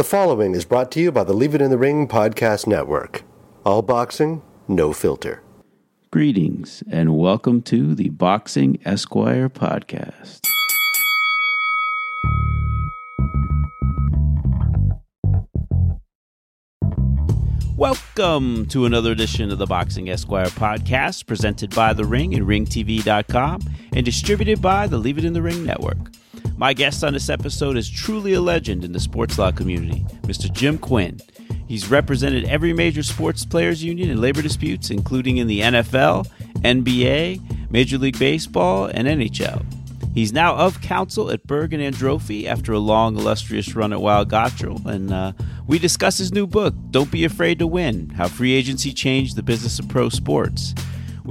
The following is brought to you by the Leave It in the Ring podcast network. All boxing, no filter. Greetings and welcome to the Boxing Esquire podcast. Welcome to another edition of the Boxing Esquire podcast presented by The Ring and RingTV.com and distributed by the Leave It in the Ring network. My guest on this episode is truly a legend in the sports law community, Mr. Jim Quinn. He's represented every major sports players union in labor disputes, including in the NFL, NBA, Major League Baseball, and NHL. He's now of counsel at Berg and Androphy after a long, illustrious run at Weil Gotshal, and uh, we discuss his new book, Don't Be Afraid to Win How Free Agency Changed the Business of Pro Sports.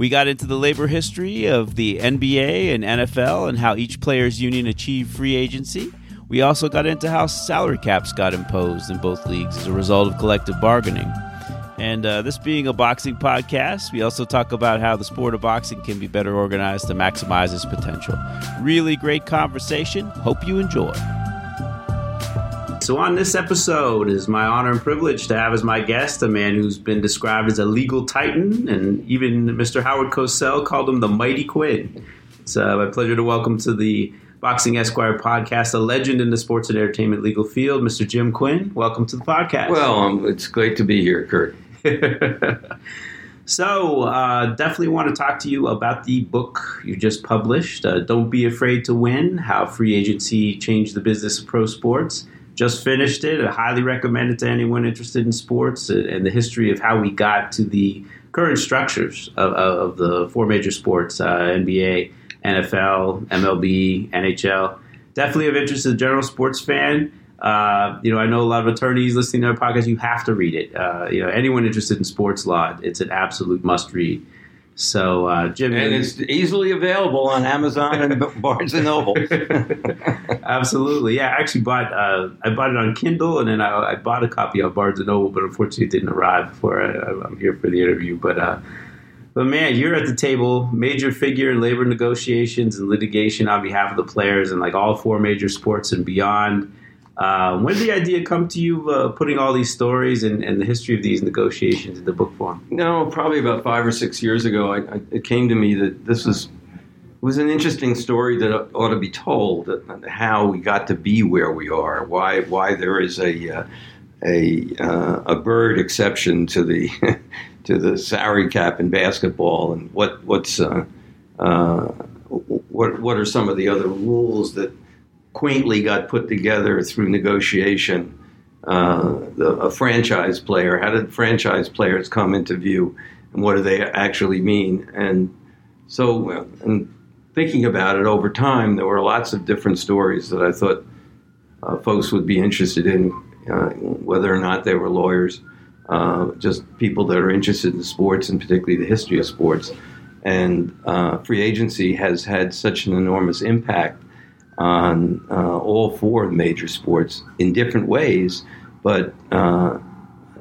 We got into the labor history of the NBA and NFL and how each player's union achieved free agency. We also got into how salary caps got imposed in both leagues as a result of collective bargaining. And uh, this being a boxing podcast, we also talk about how the sport of boxing can be better organized to maximize its potential. Really great conversation. Hope you enjoy. So, on this episode, it is my honor and privilege to have as my guest a man who's been described as a legal titan, and even Mr. Howard Cosell called him the Mighty Quinn. It's uh, my pleasure to welcome to the Boxing Esquire podcast a legend in the sports and entertainment legal field, Mr. Jim Quinn. Welcome to the podcast. Well, um, it's great to be here, Kurt. so, uh, definitely want to talk to you about the book you just published, uh, Don't Be Afraid to Win How Free Agency Changed the Business of Pro Sports. Just finished it. I highly recommend it to anyone interested in sports and the history of how we got to the current structures of, of the four major sports uh, NBA, NFL, MLB, NHL. Definitely of interest to the general sports fan. Uh, you know, I know a lot of attorneys listening to our podcast. You have to read it. Uh, you know, anyone interested in sports law, it's an absolute must read. So, uh, Jim, and it's easily available on Amazon and Barnes and Noble. Absolutely, yeah. I actually bought uh, I bought it on Kindle, and then I, I, bought a copy on Barnes and Noble, but unfortunately, it didn't arrive before I, am here for the interview. But uh, but man, you're at the table, major figure in labor negotiations and litigation on behalf of the players, and like all four major sports and beyond. Uh, when did the idea come to you uh, putting all these stories and, and, the history of these negotiations in the book form? No, probably about five or six years ago, I, I, it came to me that this was was an interesting story that ought to be told. How we got to be where we are, why why there is a uh, a uh, a Bird exception to the to the salary cap in basketball, and what what's uh, uh, what what are some of the other rules that quaintly got put together through negotiation. Uh, the, a franchise player, how did franchise players come into view, and what do they actually mean? And so, uh, and thinking about it over time, there were lots of different stories that I thought uh, folks would be interested in, uh, whether or not they were lawyers, uh, just people that are interested in sports and particularly the history of sports. And uh, free agency has had such an enormous impact on uh, all four major sports in different ways, but uh,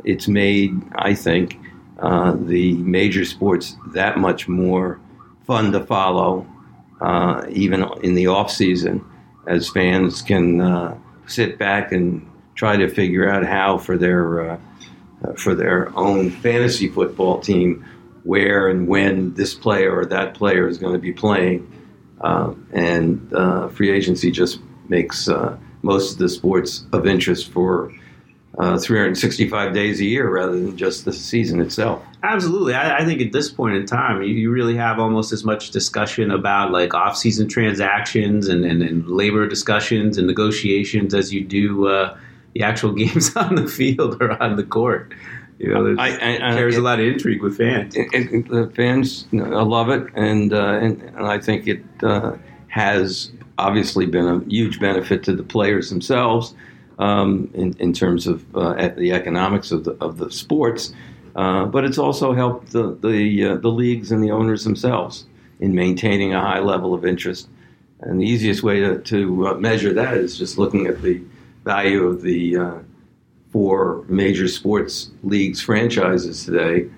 it's made, I think, uh, the major sports that much more fun to follow, uh, even in the off season, as fans can uh, sit back and try to figure out how for their uh, for their own fantasy football team where and when this player or that player is going to be playing uh, and uh, free agency just makes uh, most of the sports of interest for uh, 365 days a year rather than just the season itself. Absolutely. I, I think at this point in time, you, you, really have almost as much discussion about like off-season transactions and, and, and labor discussions and negotiations as you do uh, the actual games on the field or on the court. You know, I, I, I, carries a lot of intrigue with fans. the fans you know, love it, and, uh, and, and I think it uh, has obviously been a huge benefit to the players themselves um, in, in terms of uh, the economics of the of the sports. Uh, but it's also helped the the, uh, the leagues and the owners themselves in maintaining a high level of interest. And the easiest way to, to uh, measure that is just looking at the value of the for major sports leagues franchises today.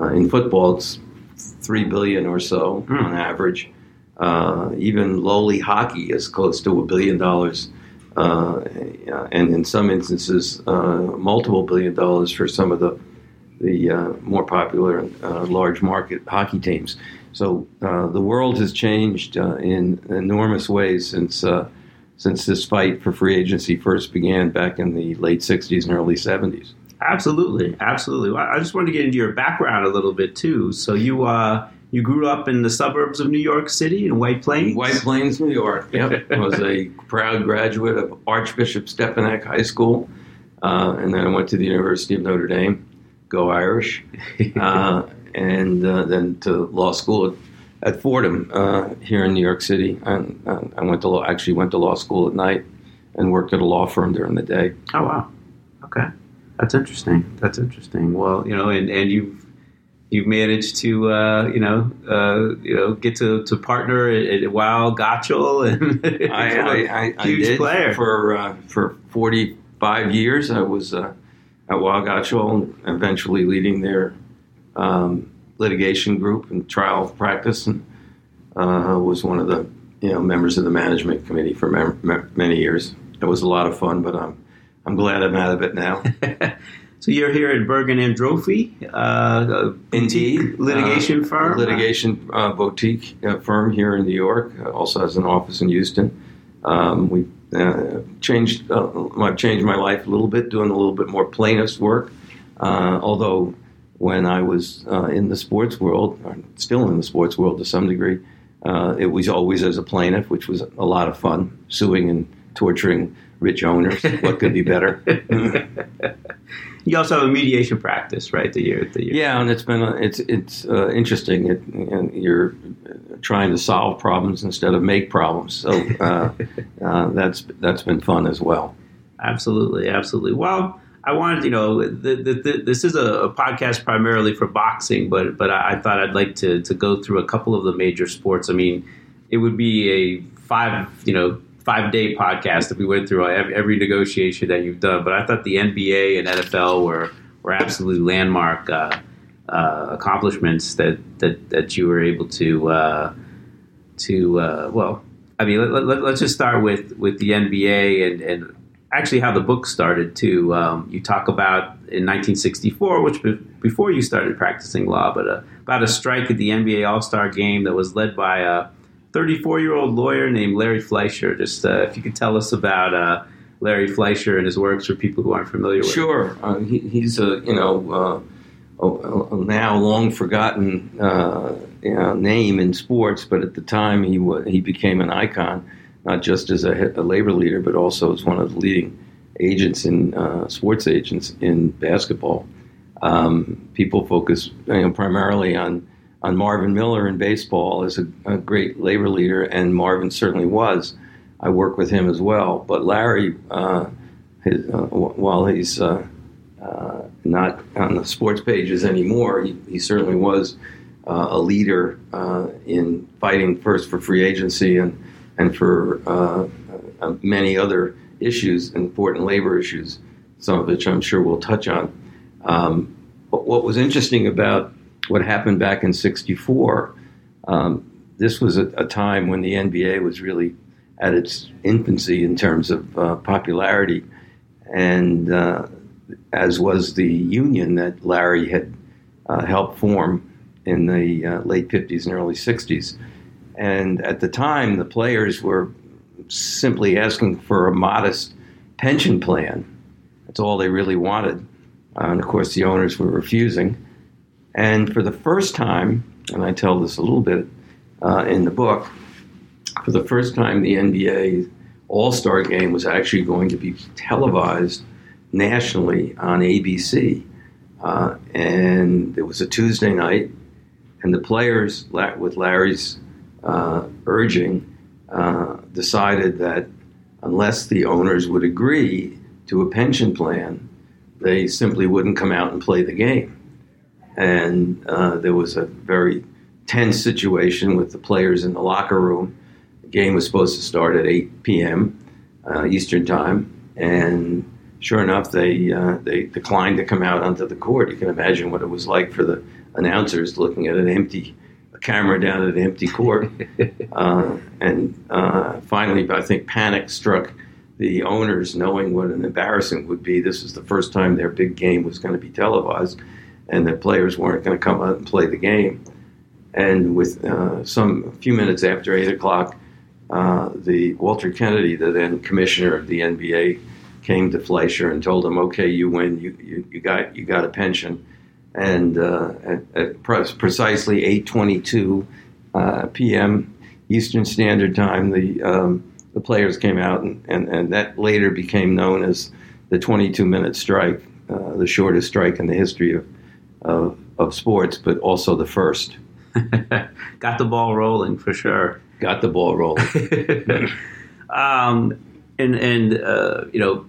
Uh, in football, it's three billion or so mm. on average. Uh, even lowly hockey is close to a billion dollars uh, and in some instances, uh, multiple billion dollars for some of the the uh, more popular uh, large market hockey teams. So uh, the world has changed in enormous ways since since this fight for free agency first began back in the late '60s and early '70s. Absolutely, absolutely. I just wanted to get into your background a little bit too. So you uh, you grew up in the suburbs of New York City in White Plains. White Plains, New York. Yep, I was a proud graduate of Archbishop Stepinac High School, uh, and then I went to the University of Notre Dame. Go Irish, uh, and uh, then to law school at, at Fordham uh, here in New York City. And uh, I went to law, actually went to law school at night and worked at a law firm during the day. Oh wow, okay. That's interesting. That's interesting. Well, you know, and, and you've you've managed to uh, you know uh, you know get to, to partner at, at Weil Gotshal and I, I, I, huge I player for uh, for forty five years. I was uh, at Weil Gotshal, eventually leading their um, litigation group and trial practice, and uh, was one of the you know members of the management committee for mem- many years. It was a lot of fun, but I'm I'm glad I'm out of it now. so you're here at Berg and Androphy, uh, indeed litigation uh, firm, litigation uh, boutique uh, firm here in New York. Uh, also has an office in Houston. Um, we uh, changed. I've changed my life a little bit, doing a little bit more plaintiff's work. although when I was in the sports world, or still in the sports world to some degree, it was always as a plaintiff, which was a lot of fun, suing and torturing rich owners. What could be better? you also have a mediation practice, right? That you're, that you're yeah, and it's been it's it's uh, interesting. It, and you're trying to solve problems instead of make problems. So uh, uh, that's that's been fun as well. Absolutely, absolutely. Well. I wanted, you know, the, the, the, this is a, a, podcast primarily for boxing, but but I, I, thought I'd like to to go through a couple of the major sports. I mean, it would be a five, you know, five day podcast if we went through every negotiation that you've done. But I thought the NBA and NFL were were absolutely landmark uh, uh, accomplishments that, that that you were able to uh, to uh, well. I mean, let, us let, just start with, with the NBA and, and actually how the book started too. Um, you talk about in 1964, which be, before you started practicing law, but uh, about a strike at the NBA All Star Game that was led by a 34 year old lawyer named Larry Fleisher. Just uh, if you could tell us about uh, Larry Fleisher and his works for people who aren't familiar with Sure. Uh, he, he's a, you know, uh, a, now long forgotten uh, you know, name in sports, but at the time he, w- he became an icon, not just as a, a, labor leader, but also as one of the leading agents in uh, sports agents in basketball. Um, people focus you know, primarily on on Marvin Miller in baseball as a, a, great labor leader, and Marvin certainly was. I work with him as well. But Larry, uh, his, uh, while he's uh, uh, not on the sports pages anymore, he, he certainly was uh, a leader in fighting first for free agency and and for many other issues, important labor issues, some of which I'm sure we'll touch on. Um, but what was interesting about what happened back in '64. Um, this was a, a, time when the NBA was really at its infancy in terms of uh, popularity, and uh, as was the union that Larry had uh, helped form in the uh, late '50s and early '60s. And at the time, the players were simply asking for a modest pension plan. That's all they really wanted. Uh, and of course, the owners were refusing. And for the first time, and I tell this a little bit uh, in the book, for the first time, the NBA All Star game was actually going to be televised nationally on ABC. Uh, and it was a Tuesday night, and the players, with Larry's uh, urging, uh, decided that unless the owners would agree to a pension plan, they simply wouldn't come out and play the game and uh, there was a very tense situation with the players in the locker room. The game was supposed to start at 8 p.m. Uh, Eastern time, and sure enough, they uh, they declined to come out onto the court. You can imagine what it was like for the announcers looking at an empty camera down at an empty court. Uh, and uh, finally, I think panic struck the owners, knowing what an embarrassment would be, this was the first time their big game was going to be televised, and the players weren't going to come out and play the game. And with uh, some a few minutes after eight o'clock, uh, the Walter Kennedy, the then commissioner of the NBA, came to Fleisher and told him, "Okay, you win. You you, you got you got a pension." And uh, at, at precisely 8:22 uh, p.m. Eastern Standard Time, the um, the players came out, and, and, and, that later became known as the 22 minute strike, uh, the shortest strike in the history of, of, of sports, but also the first. Got the ball rolling for sure. Got the ball rolling. um, and and uh, you know,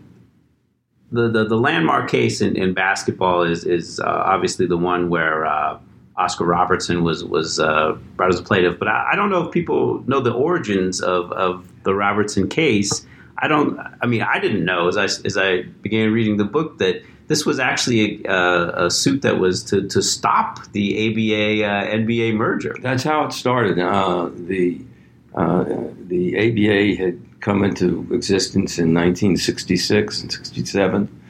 the, the, the landmark case in, in basketball is is uh, obviously the one where uh, Oscar Robertson was was uh, brought as a plaintiff, but I, I, don't know if people know the origins of, of the Robertson case. I don't. I mean, I didn't know as I as I began reading the book that this was actually a, a suit that was to, to stop the ABA uh, NBA merger. That's how it started. Uh, the uh, the ABA had come into existence in 1966 and 67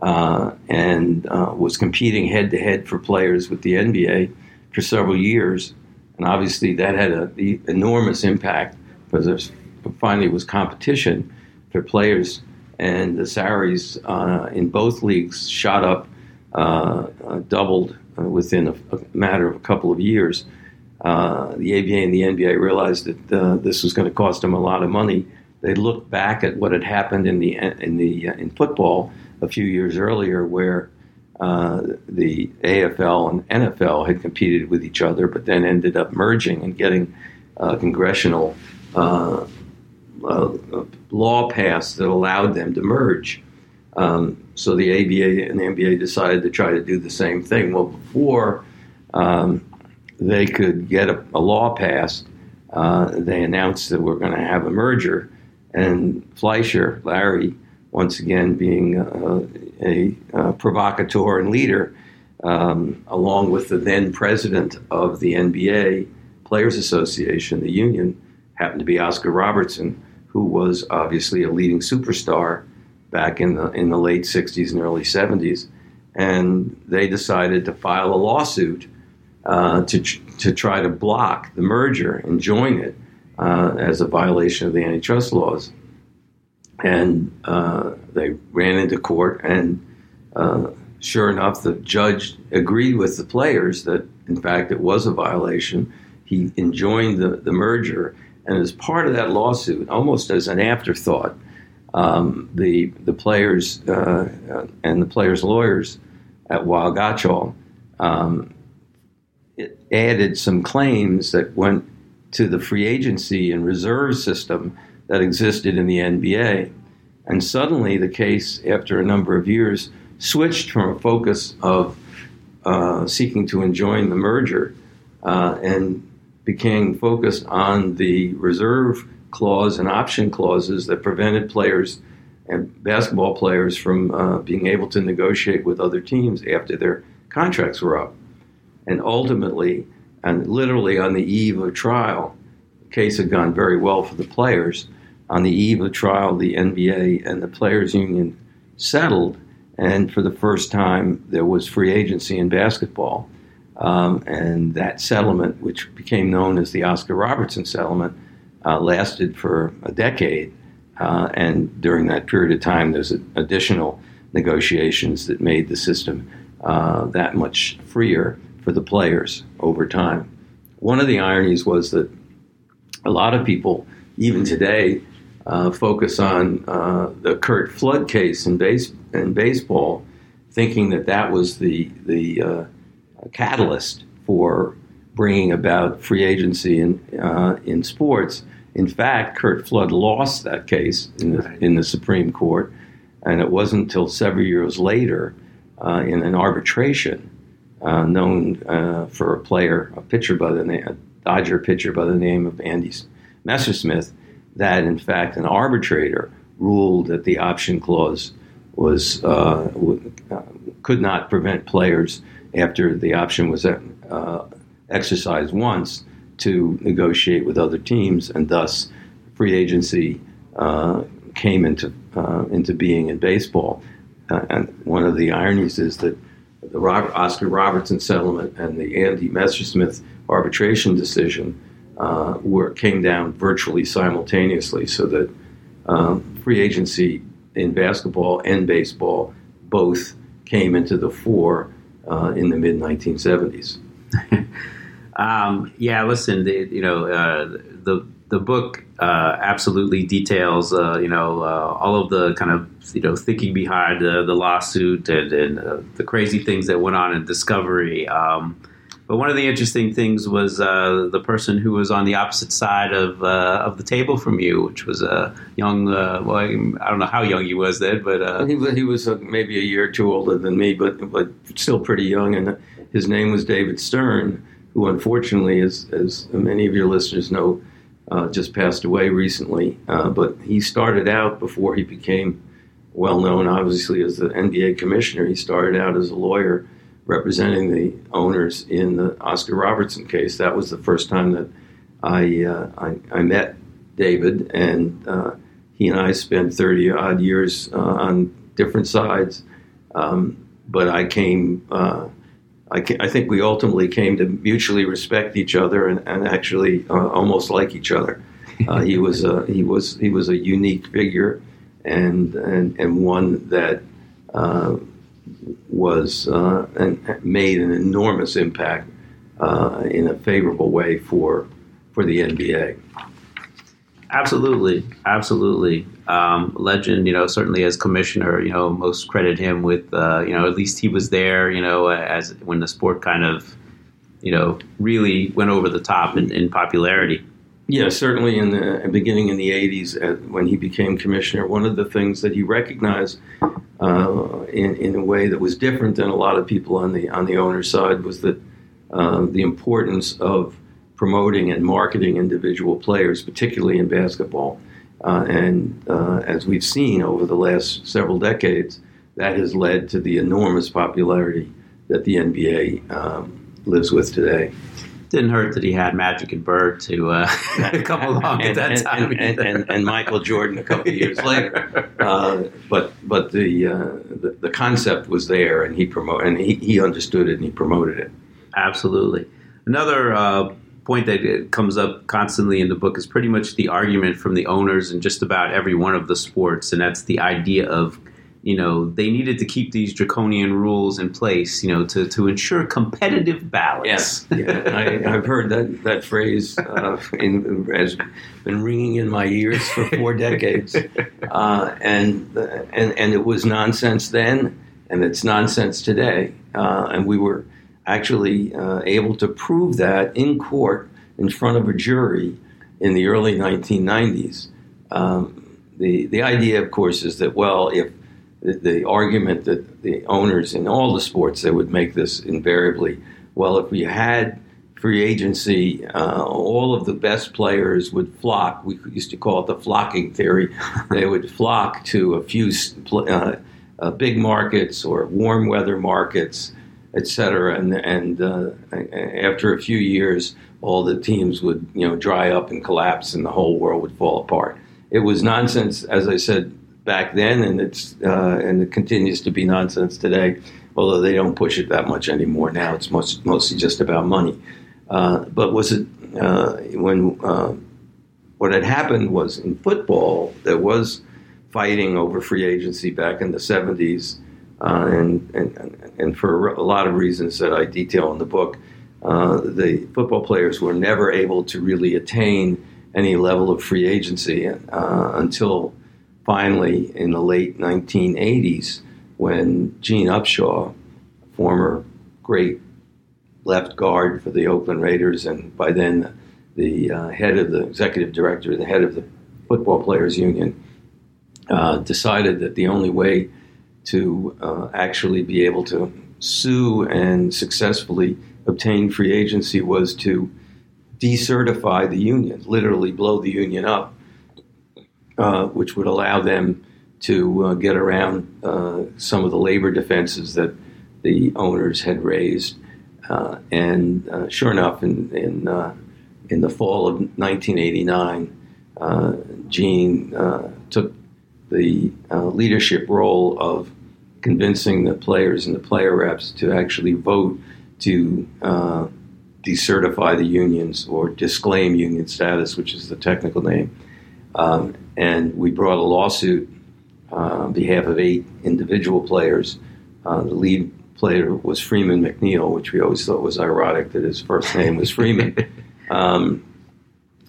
uh, and uh, was competing head to head for players with the NBA for several years. And obviously, that had an enormous impact because there finally was competition for players, and the salaries uh, in both leagues shot up, uh, uh, doubled uh, within a, a, matter of a couple of years. the ABA and the NBA realized that this was going to cost them a lot of money. They looked back at what had happened in the in the in football a few years earlier where uh, the AFL and NFL had competed with each other, but then ended up merging and getting uh, congressional uh, uh law passed that allowed them to merge. Um, so the ABA and the NBA decided to try to do the same thing. Well, before um, they could get a, a law passed, uh, they announced that we're going to have a merger, and Fleisher, Larry, once again being uh, a, a, provocateur and leader, um, along with the then president of the NBA Players Association, the union, happened to be Oscar Robertson, who was obviously a leading superstar back in the in the late '60s and early '70s, and they decided to file a lawsuit uh, to to try to block the merger and join it uh, as a violation of the antitrust laws and uh, they ran into court, and uh, sure enough, the judge agreed with the players that, in fact, it was a violation. He enjoined the, the merger, and as part of that lawsuit, almost as an afterthought, um, the the players uh, and the players' lawyers at Gotshal um, added some claims that went to the free agency and reserve system that existed in the NBA. And suddenly, the case, after a number of years, switched from a focus of uh, seeking to enjoin the merger uh, and became focused on the reserve clause and option clauses that prevented players and basketball players from uh, being able to negotiate with other teams after their contracts were up. And ultimately, and literally on the eve of trial, the case had gone very well for the players on the eve of trial, the NBA and the Players Union settled, and for the first time, there was free agency in basketball. Um, and that settlement, which became known as the Oscar Robertson settlement, uh, lasted for a decade. Uh, and during that period of time, there's additional negotiations that made the system uh, that much freer for the players over time. One of the ironies was that a lot of people, even today, uh, focus on uh, the Curt Flood case in, base, in baseball, thinking that that was the, the uh, catalyst for bringing about free agency in, uh, in sports. In fact, Curt Flood lost that case in the, right. in the Supreme Court, and it wasn't until several years later uh, in an arbitration uh, known for a player, a pitcher by the name, a Dodger pitcher by the name of Andy Messersmith, that, in fact, an arbitrator ruled that the option clause was uh, uh, could not prevent players after the option was uh, exercised once to negotiate with other teams, and thus free agency uh, came into uh, into being in baseball. Uh, and one of the ironies is that the Robert, Oscar Robertson settlement and the Andy Messersmith arbitration decision uh, were came down virtually simultaneously, so that um, free agency in basketball and baseball both came into the fore uh, in the mid 1970s. um, yeah, listen, the, you know, uh, the the book uh, absolutely details, uh, you know, uh, all of the kind of you know thinking behind the lawsuit and, and uh, the crazy things that went on in Discovery. Um, but one of the interesting things was uh, the person who was on the opposite side of uh, of the table from you, which was a young. well, I don't know how young he was then, but he was, he was maybe a year or two older than me, but but still pretty young. And his name was David Stern, who unfortunately, as as many of your listeners know uh, just passed away recently. Uh, but he started out before he became well known, obviously, as the NBA commissioner. He started out as a lawyer representing the owners in the Oscar Robertson case. That was the first time that I, uh, I, I, met David, and uh, he and I spent 30 odd years uh, on different sides. Um, but I came I, I, think we ultimately came to mutually respect each other and, and actually uh, almost like each other. Uh, he was a, he was he was a unique figure, and and, and one that uh, was uh, and made an enormous impact uh, in a favorable way for for the NBA. Absolutely, absolutely. Um, legend, you know, certainly as commissioner, you know, most credit him with, uh, you know, at least he was there, you know, as when the sport kind of, you know, really went over the top in, in popularity. Yeah, certainly in the beginning in the 80s, uh, when he became commissioner, one of the things that he recognized uh, in, in a way that was different than a lot of people on the on the owner side was that uh, the importance of promoting and marketing individual players, particularly in basketball. Uh, and uh, as we've seen over the last several decades, that has led to the enormous popularity that the NBA um, lives with today. Didn't hurt that he had Magic and Bird to uh, come along and, at that time, and, and, and, Michael Jordan a couple of years later. Uh, but but the, uh, the, the concept was there, and he promote and he, he understood it and he promoted it. Absolutely. Another uh, point that comes up constantly in the book is pretty much the argument from the owners in just about every one of the sports, and that's the idea of you know they needed to keep these draconian rules in place, you know, to, to ensure competitive balance. Yes, yeah, I, have heard that that phrase uh, in, has been ringing in my ears for four decades, uh, and and and it was nonsense then, and it's nonsense today, uh, and we were actually uh, able to prove that in court in front of a jury in the early 1990s. Um, the, the idea, of course, is that, well, if the, the, argument that the owners in all the sports, they would make this invariably, well, if we had free agency, uh, all of the best players would flock. We used to call it the flocking theory. they would flock to a few uh, uh, big markets or warm weather markets et cetera. And, and uh, after a few years, all the teams would you know dry up and collapse, and the whole world would fall apart. It was nonsense, as I said back then, and it's uh, and it continues to be nonsense today. Although they don't push it that much anymore now, it's most, mostly just about money. Uh, but was it uh, when uh, what had happened was in football there was fighting over free agency back in the 70s uh, and, and, and for a lot of reasons that I detail in the book, uh, the football players were never able to really attain any level of free agency uh, until finally in the late 1980s when Gene Upshaw, former great left guard for the Oakland Raiders, and by then the uh, head of the executive director, the head of the Football Players Union, uh, decided that the only way to uh, actually be able to sue and successfully obtain free agency was to decertify the union, literally blow the union up, uh, which would allow them to uh, get around uh, some of the labor defenses that the owners had raised. Uh, and uh, sure enough, in in, in, the fall of 1989, Gene took the uh, leadership role of convincing the players and the player reps to actually vote to uh, decertify the unions or disclaim union status, which is the technical name. Um, and we brought a lawsuit uh, on behalf of eight individual players. Uh, the lead player was Freeman McNeil, which we always thought was ironic that his first name was Freeman. Um,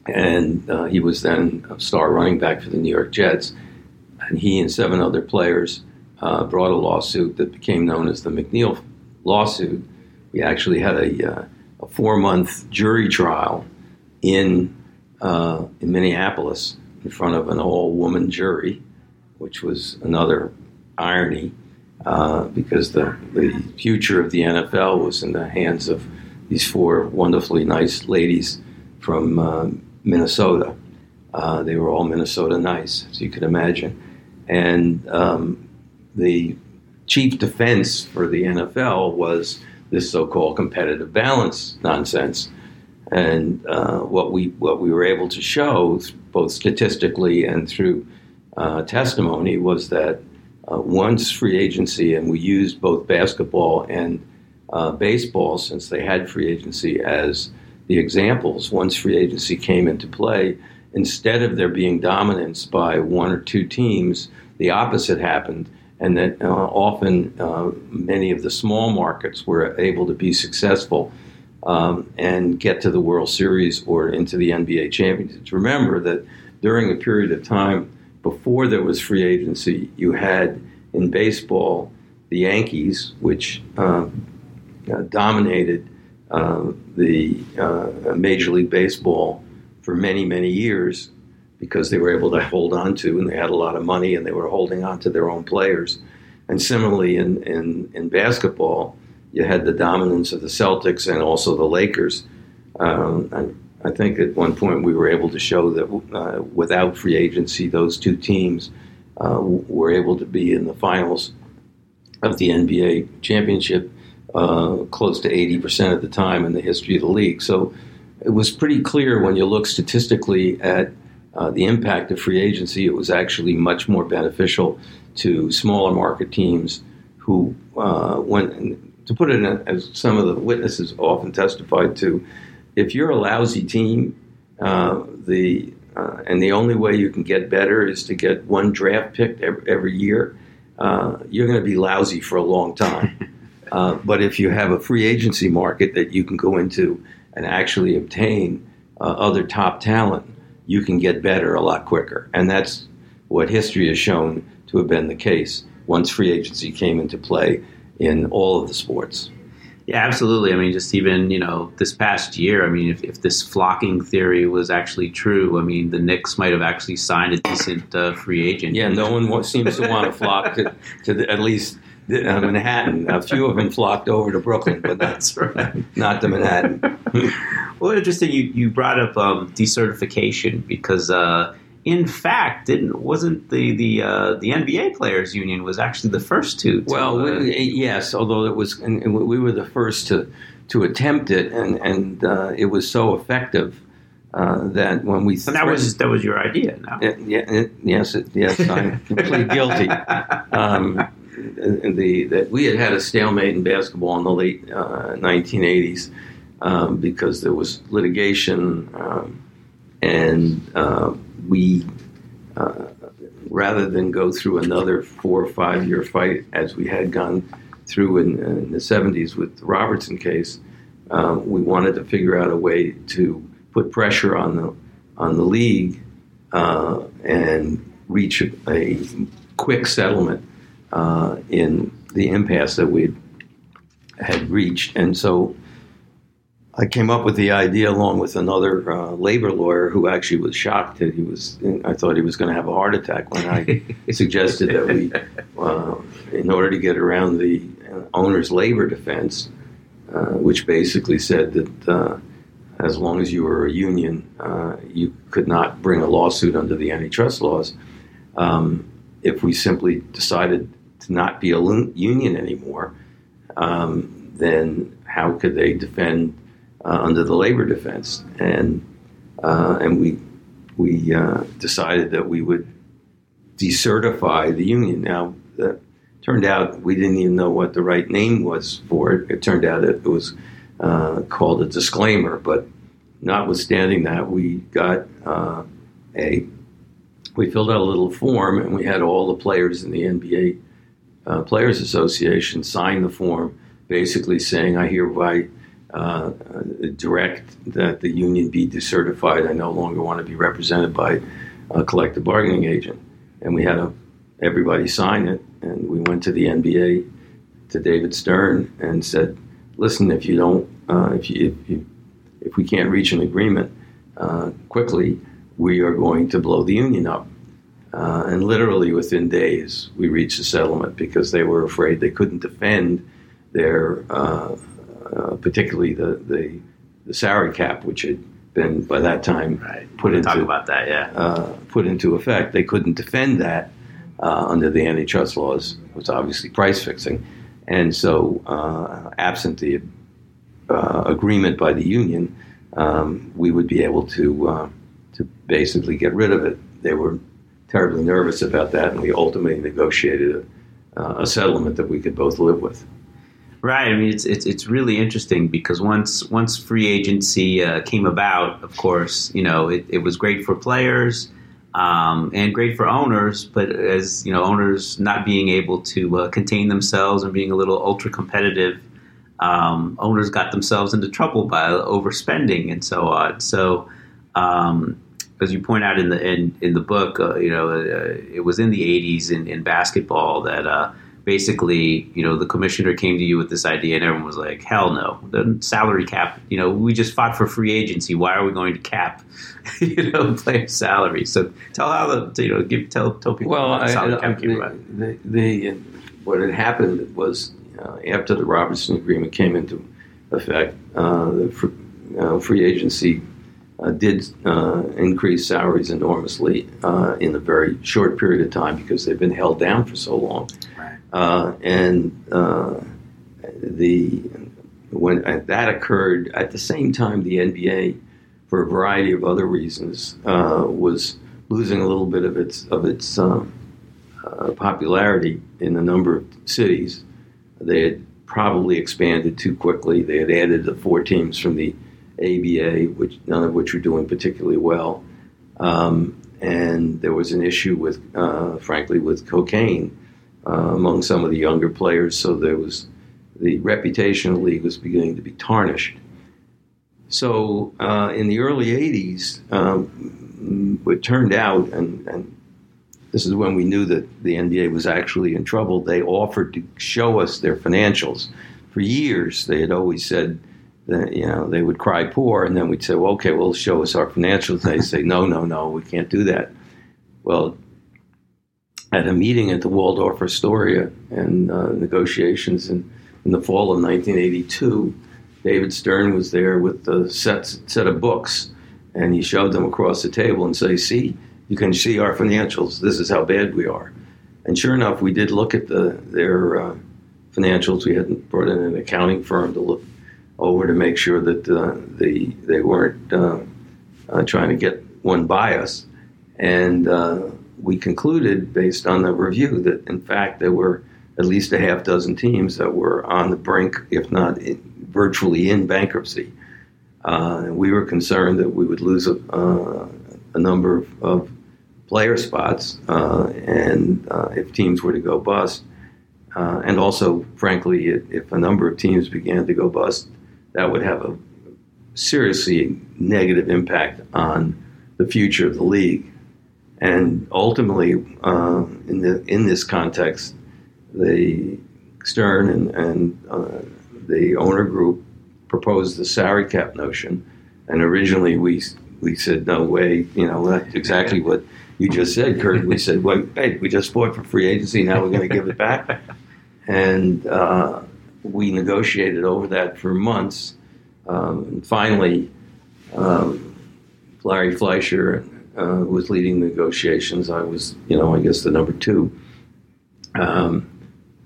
and uh, he was then a star running back for the New York Jets. And he and seven other players uh, brought a lawsuit that became known as the McNeil lawsuit. We actually had a, uh, a four month jury trial in, uh, in Minneapolis in front of an all woman jury, which was another irony uh, because the, the future of the NFL was in the hands of these four wonderfully nice ladies from uh, Minnesota. Uh, they were all Minnesota nice, as you can imagine. And um, the chief defense for the NFL was this so-called competitive balance nonsense. And uh, what we what we were able to show, both statistically and through uh, testimony, was that uh, once free agency, and we used both basketball and uh, baseball since they had free agency as the examples. Once free agency came into play, instead of there being dominance by one or two teams, the opposite happened, and that uh, often uh, many of the small markets were able to be successful um, and get to the World Series or into the NBA championships. Remember that during a period of time before there was free agency, you had in baseball the Yankees, which um, uh, dominated uh, the uh, Major League Baseball for many, many years because they were able to hold on to and they had a lot of money and they were holding on to their own players. And similarly, in, in, in basketball, you had the dominance of the Celtics and also the Lakers. Um, I, I, think at one point we were able to show that uh, without free agency, those two teams uh, were able to be in the finals of the NBA championship uh, close to 80% of the time in the history of the league. So it was pretty clear when you look statistically at uh, the impact of free agency, it was actually much more beneficial to smaller market teams who uh, went, to put it in, as some of the witnesses often testified to, if you're a lousy team, uh, the uh, and the only way you can get better is to get one draft pick every, every year. Uh, you're going to be lousy for a long time. Uh, but if you have a free agency market that you can go into and actually obtain uh, other top talent, you can get better a lot quicker. And that's what history has shown to have been the case once free agency came into play in all of the sports. Yeah, absolutely. I mean, just even, you know, this past year, I mean, if, if this flocking theory was actually true, I mean, the Knicks might have actually signed a decent uh, free agent. Yeah, no one seems to want to flock to, to the, at least uh, Manhattan. A few of them flocked over to Brooklyn, but that's right. not to Manhattan. well, interesting. You you brought up um, decertification because, uh, in fact, didn't wasn't the the uh, the NBA players union was actually the first to. to well, uh, yes, although it was, and we were the first to to attempt it, and and uh, it was so effective. Uh, that when we so that was that was your idea. Now, it, yeah, it, yes, it, yes, I plead guilty. Um, the that we had had a stalemate in basketball in the late uh, 1980s um, because there was litigation, um, and uh, we uh, rather than go through another four or five year fight as we had gone through in, in the 70s with the Robertson case, um, we wanted to figure out a way to put pressure on the on the league uh, and reach a, a quick settlement uh, in the impasse that we had reached. And so I came up with the idea along with another uh, labor lawyer who actually was shocked that he was. I thought he was going to have a heart attack when I suggested that we, uh, in order to get around the owner's labor defense, uh, which basically said that uh, as long as you were a union, uh, you could not bring a lawsuit under the antitrust laws. Um, if we simply decided not be a union anymore, um, then how could they defend uh, under the labor defense? And uh, and we we uh, decided that we would decertify the union. Now, it turned out we didn't even know what the right name was for it. It turned out it was uh, called a disclaimer, but notwithstanding that, we got uh, a we filled out a little form and we had all the players in the NBA uh, Players Association signed the form, basically saying, "I hereby." Uh, direct that the union be decertified. I no longer want to be represented by a collective bargaining agent. And we had a, everybody sign it, and we went to the NBA to David Stern and said, "Listen, if you don't, uh, if you, if you, if we can't reach an agreement uh, quickly, we are going to blow the union up." Uh, and literally within days, we reached a settlement because they were afraid they couldn't defend their uh, uh, particularly the, the, the salary cap, which had been by that time Right. put into Talk about that, yeah. uh, put into effect. They couldn't defend that uh, under the antitrust laws. It was obviously price fixing, and so uh, absent the uh, agreement by the union, um, we would be able to uh, to basically get rid of it. They were terribly nervous about that, and we ultimately negotiated a, uh, a settlement that we could both live with. Right. I mean, it's it's it's really interesting because once once free agency uh, came about, of course, you know, it, it was great for players um, and great for owners. But as you know, owners not being able to uh, contain themselves and being a little ultra competitive, um, owners got themselves into trouble by overspending and so on. So. Um, as you point out in the in, in the book, uh, you know, uh, it was in the '80s in, in basketball that uh, basically, you know, the commissioner came to you with this idea, and everyone was like, "Hell no!" The salary cap. You know, we just fought for free agency. Why are we going to cap, you know, player salary? So tell how the you know give tell tell people Well, how the I, salary I, cap came about. the, the, the, what had happened was uh, after the Robertson Agreement came into effect, uh, the uh, free agency uh, did uh, increase salaries enormously uh, in a very short period of time because they've been held down for so long. Right. Uh, and uh, the when uh, that occurred at the same time, the NBA, for a variety of other reasons, uh, was losing a little bit of its of its um, popularity in a number of cities. They had probably expanded too quickly. They had added the four teams from the ABA, which none of which were doing particularly well. Um, and there was an issue with, uh, frankly, with cocaine uh, among some of the younger players. So there was the reputation of the league was beginning to be tarnished. So uh, in the early '80s, um, it turned out, and, and this is when we knew that the NBA was actually in trouble. They offered to show us their financials. For years, they had always said you know they would cry poor, and then we'd say, "Well, okay, well, show us our financials." They say, "No, no, no, we can't do that." Well, at a meeting at the Waldorf Astoria and uh, negotiations in, in the fall of 1982, David Stern was there with a set set of books, and he showed them across the table and say, "See, you can see our financials. This is how bad we are." And sure enough, we did look at the their uh, financials. We had brought in an accounting firm to look over to make sure that uh, the they weren't uh, uh, trying to get one by us, and we concluded based on the review that in fact there were at least a half dozen teams that were on the brink, if not in, virtually in bankruptcy. Uh, we were concerned that we would lose a, uh, a number of, of player spots, uh, and if teams were to go bust, and also, frankly, if, if a number of teams began to go bust, that would have a seriously negative impact on the future of the league. And ultimately, uh, in the in this context, the Stern and, and uh, the owner group proposed the salary cap notion, and originally we we said no way, you know that's exactly what you just said, Kurt. We said, well, hey, we just fought for free agency, now we're going to give it back, and uh, we negotiated over that for months. Um, and finally, um, Larry Fleisher uh, was leading the negotiations. I was, you know, I guess the number two. Um,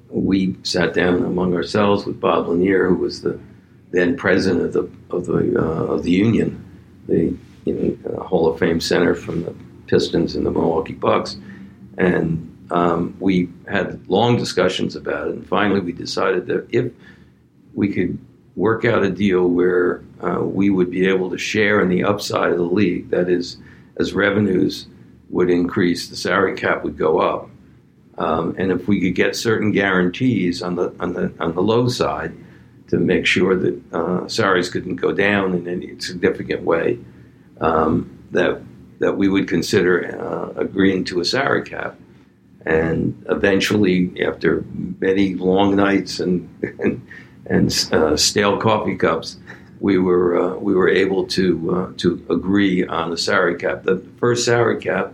we sat down among ourselves with Bob Lanier, who was the then president of the of the uh, of the union, the you know, Hall of Fame center from the Pistons and the Milwaukee Bucks, and um, we had long discussions about it. And finally, we decided that if we could work out a deal where uh, we would be able to share in the upside of the league, that is, as revenues would increase, the salary cap would go up. Um, and if we could get certain guarantees on the on the on the low side to make sure that uh, salaries couldn't go down in any significant way, um, that that we would consider uh, agreeing to a salary cap. And eventually, after many long nights and and, and uh, stale coffee cups, we were uh, we were able to uh, to agree on the salary cap. The first salary cap,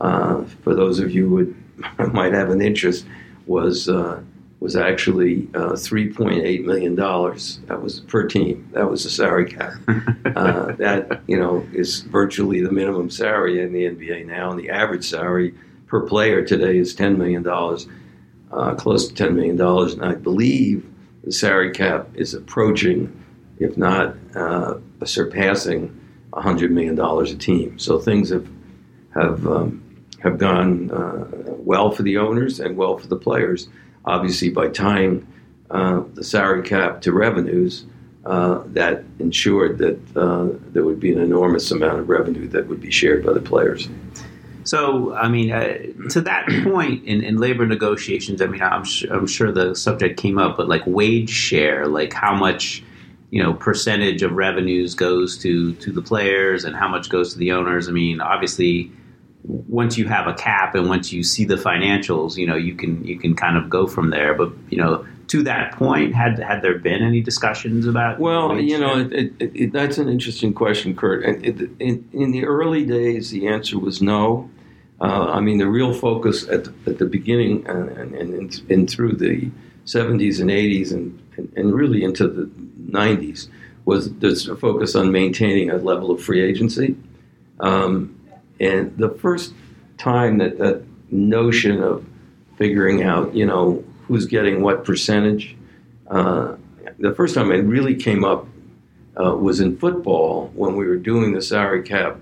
uh, for those of you who would might have an interest was uh, was actually uh, three point eight million dollars. That was per team. That was the salary cap. uh, that you know is virtually the minimum salary in the NBA now, and the average salary per player today is ten million dollars, uh, close to ten million dollars. And I believe the salary cap is approaching, if not uh, surpassing, hundred million dollars a team. So things have have um, have gone uh, well for the owners and well for the players. Obviously, by tying uh, the salary cap to revenues, uh, that ensured that uh, there would be an enormous amount of revenue that would be shared by the players. So, I mean, uh, to that point in, in labor negotiations, I mean, I'm, sh- I'm sure the subject came up, but like wage share, like how much you know percentage of revenues goes to to the players and how much goes to the owners. I mean, obviously once you have a cap and once you see the financials, you know you can you can kind of go from there. But you know, to that point, had had there been any discussions about? Well, you know, it, it, it, that's an interesting question, Kurt. And in, in the early days, the answer was no. Uh, I mean, the real focus at the, at the beginning and, and, and, and through the 70s and 80s and, and, really into the 90s was the focus on maintaining a level of free agency. Um, and the first time that that notion of figuring out, you know, who's getting what percentage, uh, the first time it really came up uh, was in football when we were doing the salary cap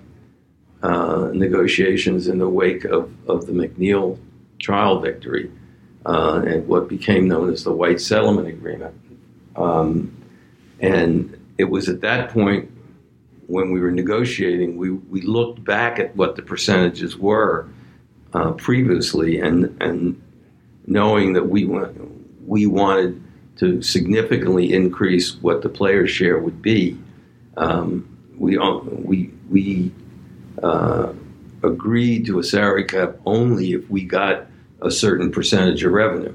uh, negotiations in the wake of, of the McNeil trial victory uh, and what became known as the White Settlement Agreement. Um, and it was at that point when we were negotiating, we, we looked back at what the percentages were uh, previously, and and knowing that we we wanted to significantly increase what the player share would be, um, we we we uh, agreed to a salary cap only if we got a certain percentage of revenue.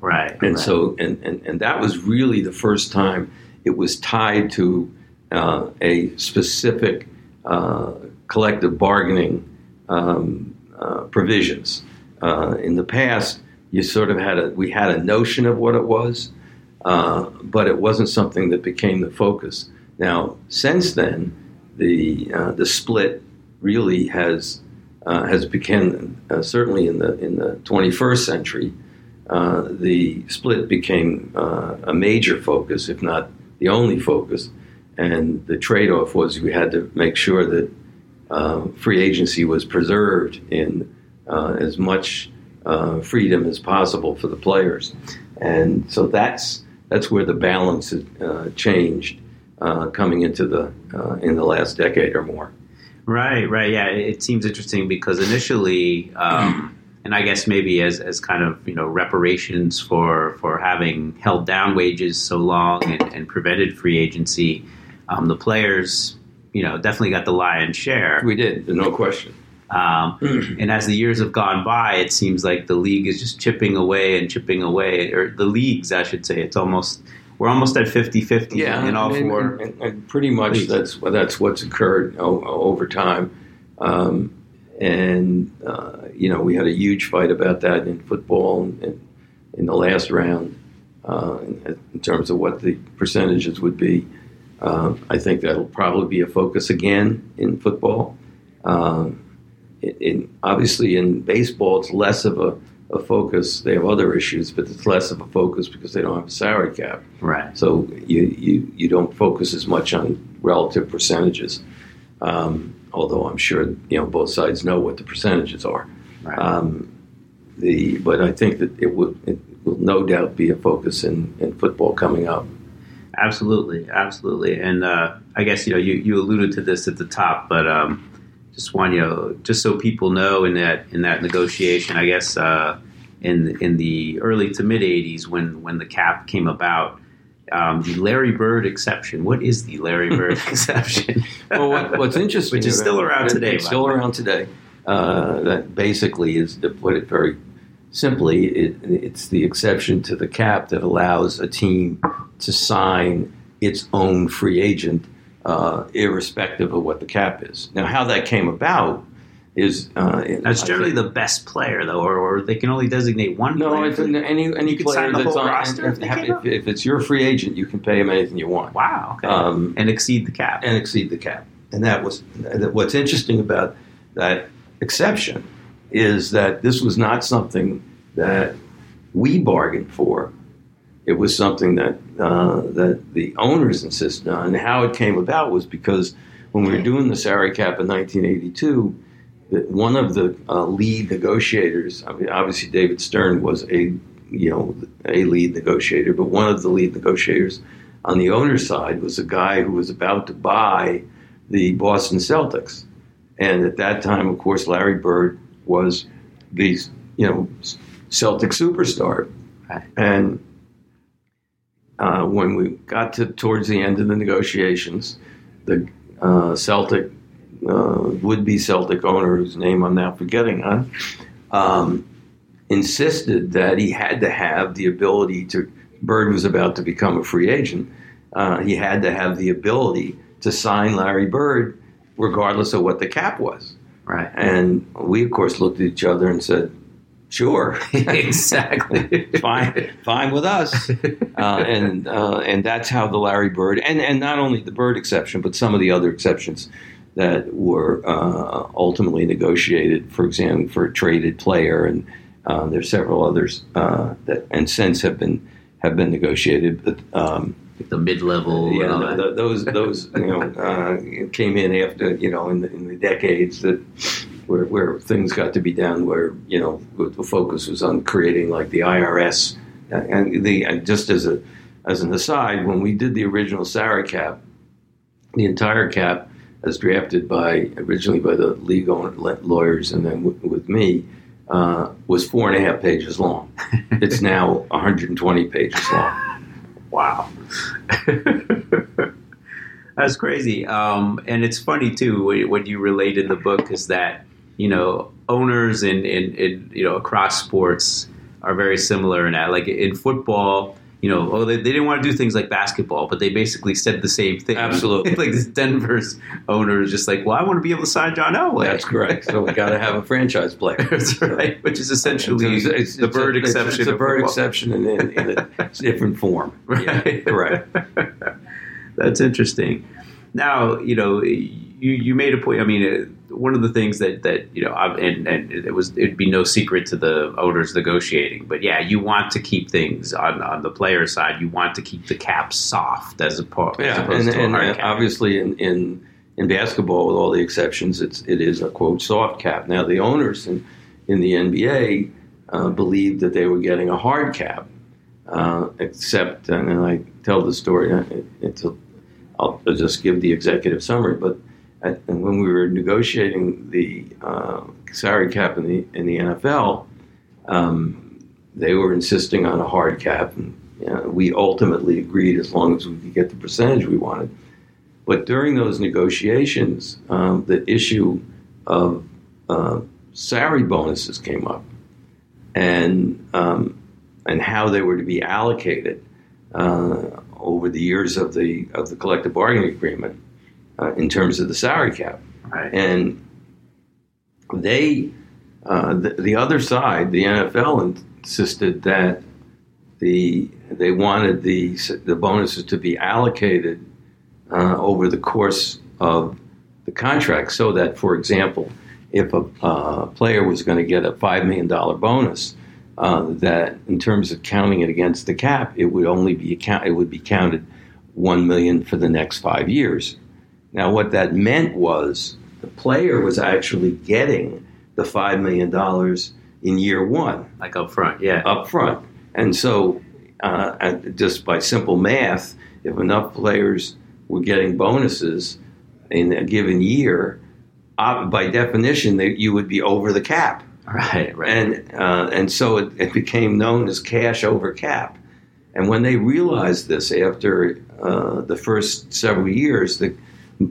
Right. And right. so and, and and that was really the first time it was tied to uh, a specific uh, collective bargaining um, uh, provisions. Uh, in the past, you sort of had a we had a notion of what it was, uh, but it wasn't something that became the focus. Now, since then, the uh, the split really has has become certainly in the in the 21st century. the split became a major focus, if not the only focus, and the trade off was we had to make sure that uh, free agency was preserved in uh, as much uh, freedom as possible for the players. And so that's that's where the balance uh, changed uh, coming into the uh, in the last decade or more. Right, right, yeah. It seems interesting because initially, um, and I guess maybe as, as kind of you know reparations for for having held down wages so long and, and prevented free agency um, the players, you know, definitely got the lion's share. We did, no question. Um, and as the years have gone by, it seems like the league is just chipping away and chipping away, or the leagues, I should say. It's almost we're almost at 50-50 yeah, in all and, four. And, and pretty much leagues. that's that's what's occurred over time. Um, and uh, you know, we had a huge fight about that in football in, in the last round uh, in, in terms of what the percentages would be. Uh, I think that'll probably be a focus again in football. Um, in, obviously, in baseball, it's less of a, a, focus. They have other issues, but it's less of a focus because they don't have a salary cap. Right. So you, you, you don't focus as much on relative percentages. Um, although I'm sure you know both sides know what the percentages are. Right. Um, the but I think that it will it will no doubt be a focus in, in football coming up. Absolutely, absolutely, and uh, I guess you know you, you alluded to this at the top, but um, just want you know just so people know in that in that negotiation, I guess uh, in in the early to mid '80s when when the cap came about. Um, the Larry Bird exception. What is the Larry Bird exception? well, what, what's interesting, which is still around today, it's still around today. Uh, that basically is to put it very simply, it, it's the exception to the cap that allows a team to sign its own free agent, uh, irrespective of what the cap is. Now, how that came about is uh, that's generally think, the best player, though, or, or, they can only designate one. No, it's any any player that's on. Roster if, if, if, it's your free agent, you can pay him anything you want. Wow, okay. um, and exceed the cap, and exceed the cap. And that was what's interesting about that exception is that this was not something that we bargained for. It was something that uh, that the owners insisted on. And how it came about was because when we were doing the salary cap in 1982, one of the uh, lead negotiators, I mean, obviously David Stern was a you know a lead negotiator, but one of the lead negotiators on the owner's side was a guy who was about to buy the Boston Celtics. And at that time, of course, Larry Bird was the you know Celtic superstar. And uh, when we got to towards the end of the negotiations, the uh, Celtic uh, would-be Celtic owner, whose name I'm now forgetting on, um, insisted that he had to have the ability to. Bird was about to become a free agent. Uh, he had to have the ability to sign Larry Bird regardless of what the cap was. Right. And we, of course, looked at each other and said, Sure, exactly. fine, fine with us, uh, and uh, and that's how the Larry Bird and and not only the Bird exception, but some of the other exceptions that were uh, ultimately negotiated. For example, for a traded player, and uh, there's several others uh, that and since have been have been negotiated. But um, the mid level. Yeah, the, those those you know uh, came in after you know in the, in the decades that where where things got to be done where you know the focus was on creating like the IRS and the and just as a as an aside when we did the original salary cap, the entire cap as drafted by originally by the league lawyers and then w- with me. Uh, was four and a half pages long. it's now 120 pages long. Wow. That's crazy. Um, and it's funny too what you relate in the book is that you know owners in, in, in you know across sports are very similar in that. Like in football, you know, oh, they, they didn't want to do things like basketball, but they basically said the same thing. Absolutely. like this Denver's owner is just like, well, I want to be able to sign John Elway. That's correct. So we got to have a franchise player. That's right. Which is essentially it's, it's, the Bird exception. It's a Bird exception in, in, in, a different form. Right. Yeah, correct. That's interesting. Now, you know, you, you made a point. I mean, one of the things that that you know, and and it was it'd be no secret to the owners negotiating, but yeah, you want to keep things on on the player side. You want to keep the cap soft as, opposed, yeah, as opposed and, to and, a hard and cap. obviously in, in in basketball, with all the exceptions, it's it is a quote soft cap. Now the owners in in the NBA uh, believed that they were getting a hard cap, uh, except and I tell the story. Uh, it, it's a, I'll just give the executive summary, but at, when we were negotiating the uh, salary cap in the in the NFL, um, they were insisting on a hard cap, and you know, we ultimately agreed as long as we could get the percentage we wanted. But during those negotiations, um, the issue of uh, salary bonuses came up, and um, and how they were to be allocated uh, over the years of the of the collective bargaining agreement uh, in terms of the salary cap. Right. And they, uh, the, the, other side, the NFL, insisted that the they wanted the the bonuses to be allocated uh, over the course of the contract, so that, for example, if a uh, player was going to get a five million dollar bonus, uh, that in terms of counting it against the cap, it would only be account- it would be counted one million for the next five years. Now, what that meant was the player was actually getting the the five million dollars in year one, like up front, yeah, up front. And so, uh, just by simple math, if enough players were getting bonuses in a given year, uh, by definition, that you would be over the cap. Right, right. And uh, and so it, it, became known as cash over cap. And when they realized this after uh, the first several years, that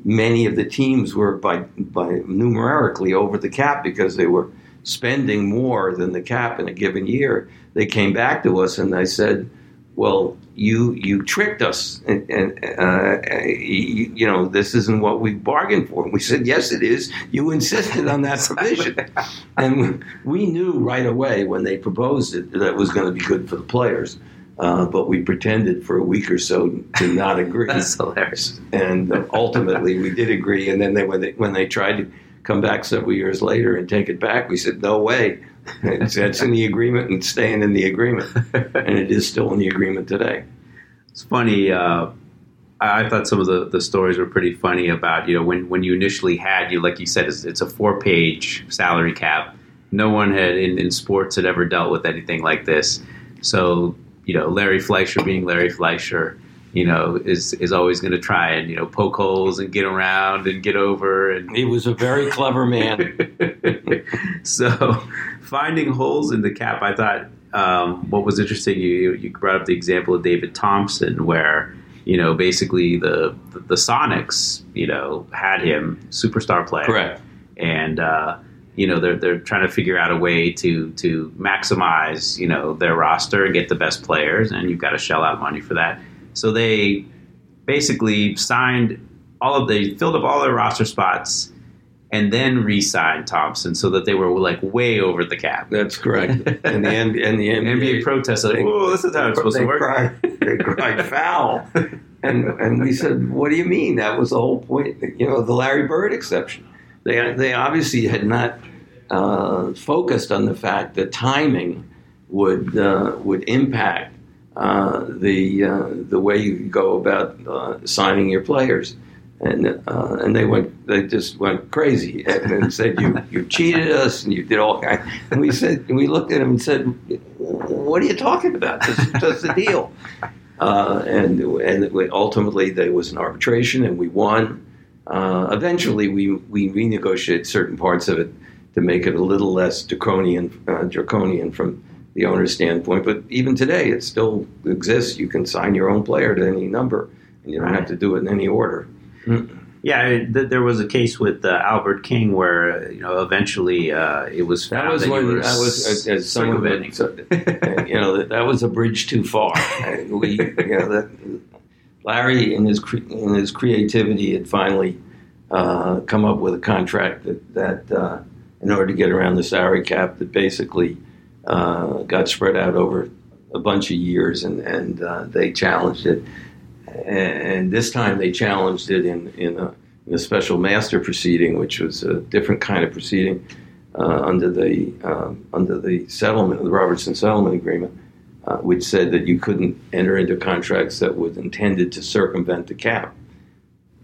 many of the teams were by by numerically over the cap because they were spending more than the cap in a given year. They came back to us and they said, "Well, you you tricked us, and, and uh, you, you, know this isn't what we bargained for." And we said, "Yes, it is. You insisted on that provision," and we knew right away when they proposed it that it was going to be good for the players. Uh, but we pretended for a week or so to not agree. That's hilarious. And ultimately, we did agree. And then they, when they when they tried to come back several years later and take it back, we said, "No way." it's, it's in the agreement and staying in the agreement, and it is still in the agreement today. It's funny. Uh, I thought some of the, the stories were pretty funny about you know when, when you initially had you like you said it's, it's a four page salary cap. No one had in, in sports had ever dealt with anything like this. So you know Larry Fleisher being Larry Fleisher, you know is is always going to try and you know poke holes and get around and get over. And he was a very clever man. so finding holes in the cap, I thought um, what was interesting. You you brought up the example of David Thompson, where you know basically the the, the Sonics, you know, had him superstar player, correct, and. Uh, you know they're they're trying to figure out a way to to maximize you know their roster and get the best players, and you've got to shell out money for that. So they basically signed all of they filled up all their roster spots and then re-signed Thompson so that they were like way over the cap. That's correct. And the, NBA, and the NBA, NBA protested, like, "Oh, this is how it's supposed to work." Cried, they cried foul, and and we said, "What do you mean? That was the whole point. You know, the Larry Bird exception. They they obviously had not uh, focused on the fact that timing would uh, would impact uh, the uh, the way you go about uh, signing your players." and uh, and they went they just went crazy and, said you you cheated us and you did all and we said and we looked at him and said what are you talking about? This is a deal. Uh, and and ultimately there was an arbitration and we won uh, eventually we we renegotiated certain parts of it to make it a little less draconian uh, draconian from the owner's standpoint. But even today it still exists. You can sign your own player to any number and you don't have to do it in any order. Yeah, th- there was a case with uh, Albert King where you know eventually uh, it was that was that when that was uh, as someone so, you know that, that was a bridge too far. we you know that Larry in his cre- in his creativity had finally uh, come up with a contract that that uh, in order to get around the salary cap that basically uh, got spread out over a bunch of years and and they challenged it. And this time they challenged it in in a, in a, special master proceeding, which was a different kind of proceeding uh, under the um, under the settlement, the Robertson settlement agreement, uh, which said that you couldn't enter into contracts that was intended to circumvent the cap.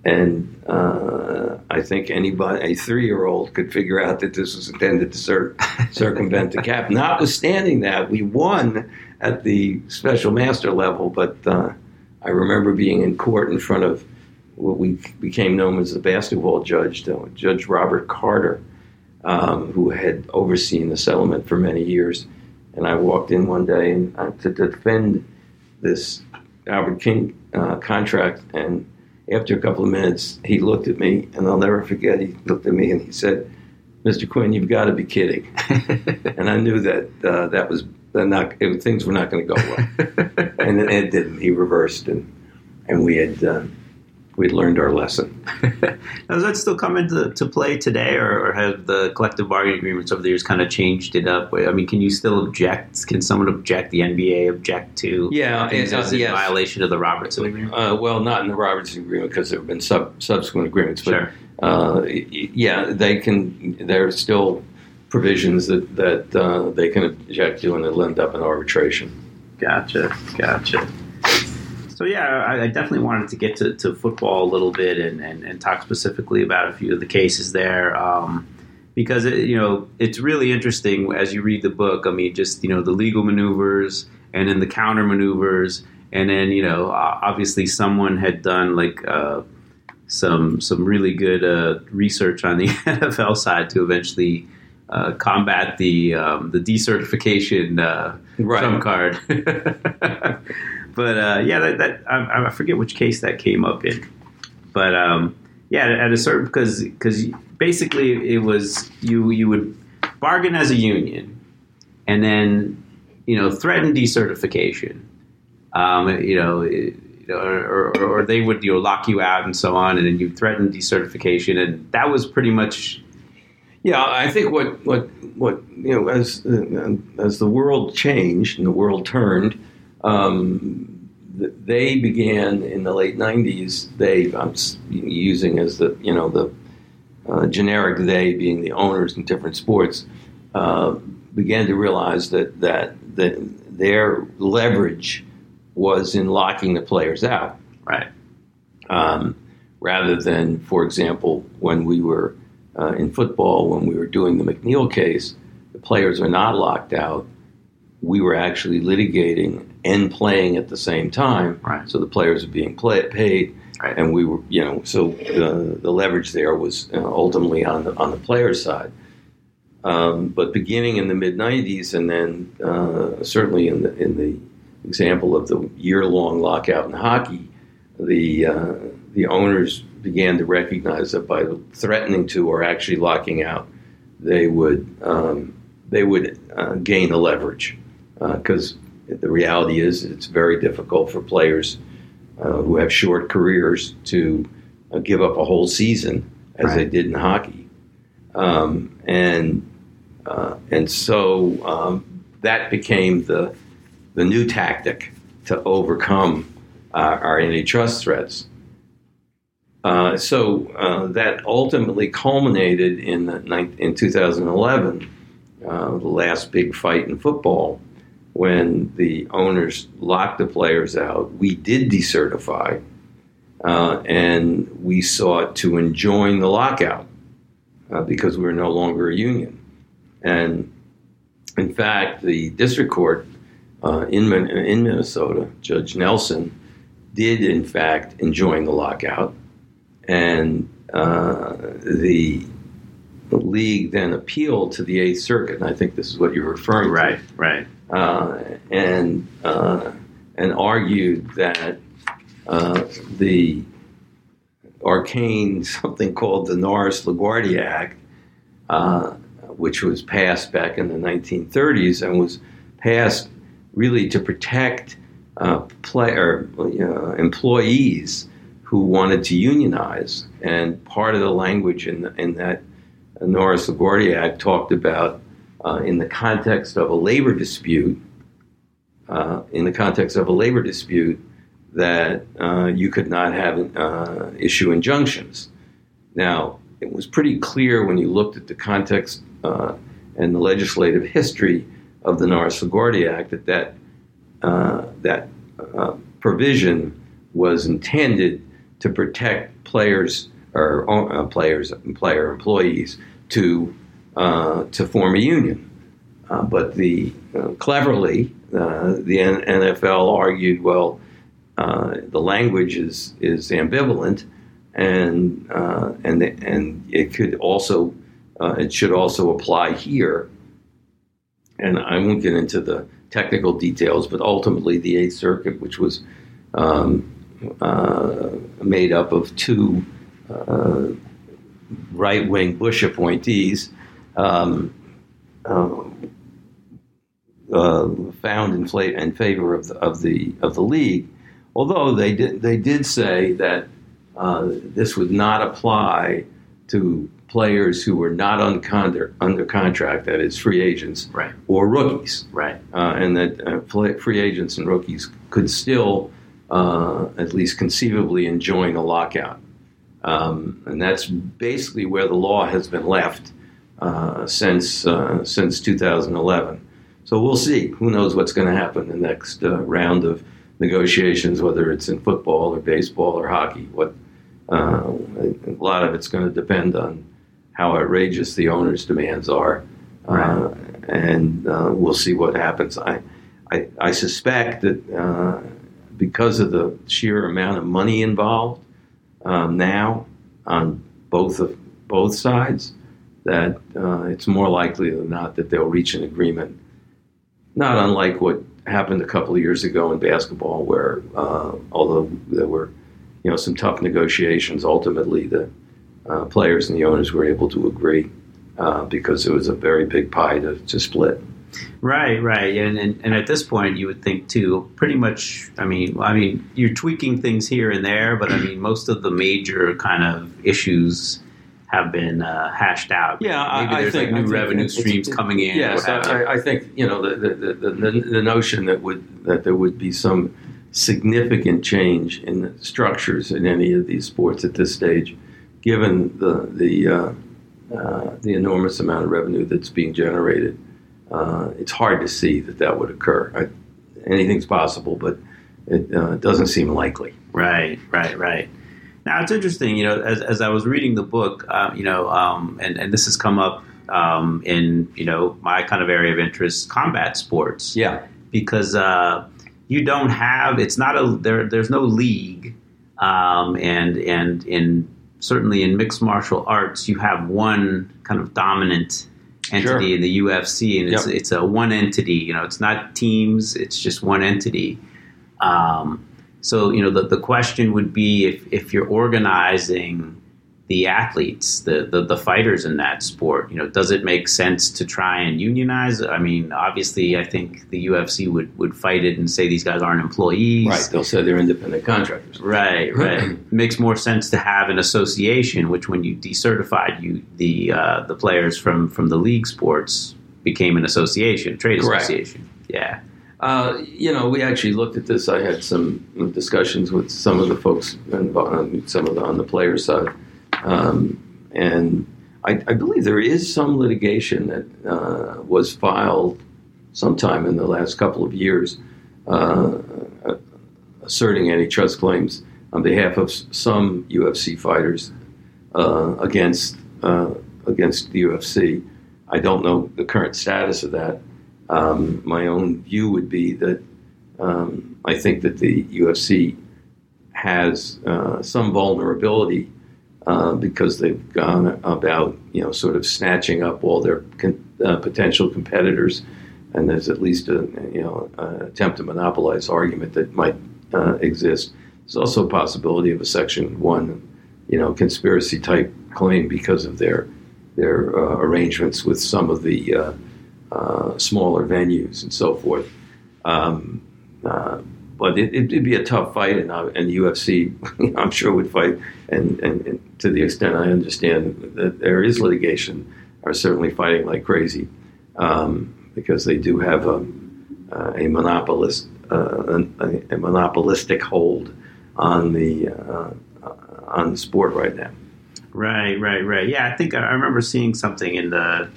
And uh, I think anybody, a three-year-old, could figure out that this was intended to cir- circumvent the cap. Notwithstanding that, we won at the special master level, but uh, I remember being in court in front of what we became known as the basketball judge, Judge Robert Carter, um, who had overseen the settlement for many years. And I walked in one day and, uh, to defend this Albert King uh, contract. And after a couple of minutes, he looked at me, and I'll never forget. He looked at me and he said, "Mr. Quinn, you've got to be kidding." and I knew that uh, that was not it, things were not going to go well, and it, it, didn't. He reversed, and and we had uh, we'd learned our lesson. Does that still come into to play today, or, or, have the collective bargaining agreements over the years kind of changed it up? I mean, can you still object? Can someone object? The NBA object to yeah, things uh, as in yes. violation of the Robertson agreement? Uh, well, not in the Robertson agreement because there have been sub, subsequent agreements, but sure. Uh, yeah, they can. There are still provisions that that uh, they can object to, and it'll end up in arbitration. Gotcha, gotcha. So yeah, I, I definitely wanted to get to, to football a little bit and, and, and, talk specifically about a few of the cases there. Um, because it, you know it's really interesting as you read the book. I mean, just you know the legal maneuvers and then the counter maneuvers, and then you know obviously someone had done like uh, some some really good uh, research on the NFL side to eventually uh, combat the um, the decertification uh, Right. trump card. but uh, yeah, that, that I, I forget which case that came up in, but um, yeah, at a certain because because basically it was you you would bargain as a union, and then you know threaten decertification, um, you know. it- or, or, or they would you know lock you out and so on, and then you threaten decertification, and that was pretty much Yeah, I think what what what you know as uh, as the world changed and the world turned, um, they began in the late '90s. They I'm using as the you know the uh, generic they being the owners in different sports uh, began to realize that that that their leverage was in locking the players out right. um, rather than, for example, when we were uh, in football, when we were doing the McNeil case, the players are not locked out. We were actually litigating and playing at the same time, Right. so the players are being play- paid, Right. and we were, you know, so uh, the leverage there was uh, ultimately on the on the players' side. Um, but beginning in the mid '90s, and then uh, certainly in the in the example of the year-long lockout in hockey, the uh, the owners began to recognize that by threatening to or actually locking out, they would um, they would uh, gain the leverage because the reality is it's very difficult for players uh, who have short careers to uh, give up a whole season as they did in hockey, um, and uh, and so um, that became the the new tactic to overcome uh, our antitrust threats. Uh, so uh, that ultimately culminated in the, in 2011, uh, the last big fight in football, when the owners locked the players out. We did decertify, uh, and we sought to enjoin the lockout uh, because we were no longer a union. And in fact, the district court uh, in, in Minnesota, Judge Nelson, did in fact enjoin the lockout, and uh, the, the league then appealed to the Eighth Circuit, and I think this is what you're referring Right, to, right, uh, and uh, and argued that uh, the arcane something called the Norris LaGuardia Act, uh, which was passed back in the 1930s and was passed really to protect uh, player employees who wanted to unionize. And part of the language in, in that Norris LaGuardia talked about uh, in the context of a labor dispute. Uh, in the context of a labor dispute, that uh, you could not have uh, issue injunctions. Now, it was pretty clear when you looked at the context uh, and the legislative history of the Norris LaGuardia Act that that, uh, that provision was intended to protect players or uh, players and player employees to uh, to form a union. Uh, but the uh, cleverly, the NFL argued, well, the language is is ambivalent, and and and it could also it should also apply here. And I won't get into the technical details, but ultimately the Eighth Circuit, which was um, uh, made up of two uh, right wing Bush appointees, um, uh, uh, found in, fla- in favor of the, of the of the league. Although they did they did say that uh, this would not apply to players who were not under, under contract, that is, free agents right, or rookies right. uh, and that uh, free agents and rookies could still, uh, at least conceivably, enjoin a lockout. Um, and that's basically where the law has been left uh, since uh, since 2011. So we'll see. Who knows what's going to happen in the next uh, round of negotiations, whether it's in football or baseball or hockey. What uh, a lot of it's going to depend on how outrageous the owners' demands are, uh, and uh, we'll see what happens. I I, I suspect that uh, because of the sheer amount of money involved um, now on both of both sides, that uh, it's more likely than not that they'll reach an agreement. Not unlike what happened a couple of years ago in basketball, where uh, although there were you know some tough negotiations, ultimately the uh, players and the owners were able to agree uh, because it was a very big pie to, to split. Right, right, and, and and at this point, you would think too. Pretty much, I mean, I mean, you're tweaking things here and there, but I mean, most of the major kind of issues have been uh, hashed out. Yeah, maybe I, there's I think, like new think revenue streams coming in. Yes, what have you. I, I think you know the the, the, the the notion that would that there would be some significant change in the structures in any of these sports at this stage, given the the uh, uh, the enormous amount of revenue that's being generated. Uh, it's hard to see that that would occur. I, anything's possible, but it uh, doesn't seem likely. Right, right, right. Now it's interesting, you know, as, as I was reading the book, uh, you know, um, and, and this has come up um, in, you know, my kind of area of interest, combat sports. Yeah. Because uh, you don't have, it's not a, there, there's no league. Um, and, and in, certainly in mixed martial arts, you have one kind of dominant entity Sure. in the UFC, and it's, Yep. it's a one entity, you know, it's not teams, it's just one entity. Um, so, you know, the, the question would be if, if you're organizing the athletes, the, the, the fighters in that sport, you know, does it make sense to try and unionize? I mean, obviously, I think the UFC would, would fight it and say these guys aren't employees. Right. They'll say they're independent contractors. Right, right. Makes more sense to have an association, which when you decertified, you the uh, the players from from the league sports became an association, trade Correct. association. Yeah. Uh, you know, we actually looked at this. I had some discussions with some of the folks, involved, some of the on the player side, um, and I, I believe there is some litigation that uh, was filed sometime in the last couple of years, uh, asserting antitrust claims on behalf of some UFC fighters uh, against uh, against the UFC. I don't know the current status of that. Um, my own view would be that um, I think that the UFC has uh, some vulnerability uh, because they've gone about, you know, sort of snatching up all their con- uh, potential competitors, and there's at least a, you know, attempt to monopolize argument that might uh, exist. There's also a possibility of a Section One, you know, conspiracy type claim because of their their uh, arrangements with some of the smaller venues and so forth. Um, but it, it'd be a tough fight, and, uh, and UFC, I'm sure, would fight. And, and, and to the extent I understand that there is litigation, are certainly fighting like crazy um, because they do have a, uh, a monopolist, uh, a, a monopolistic hold on the uh, on the sport right now. Right, right, right. Yeah, I think I remember seeing something in the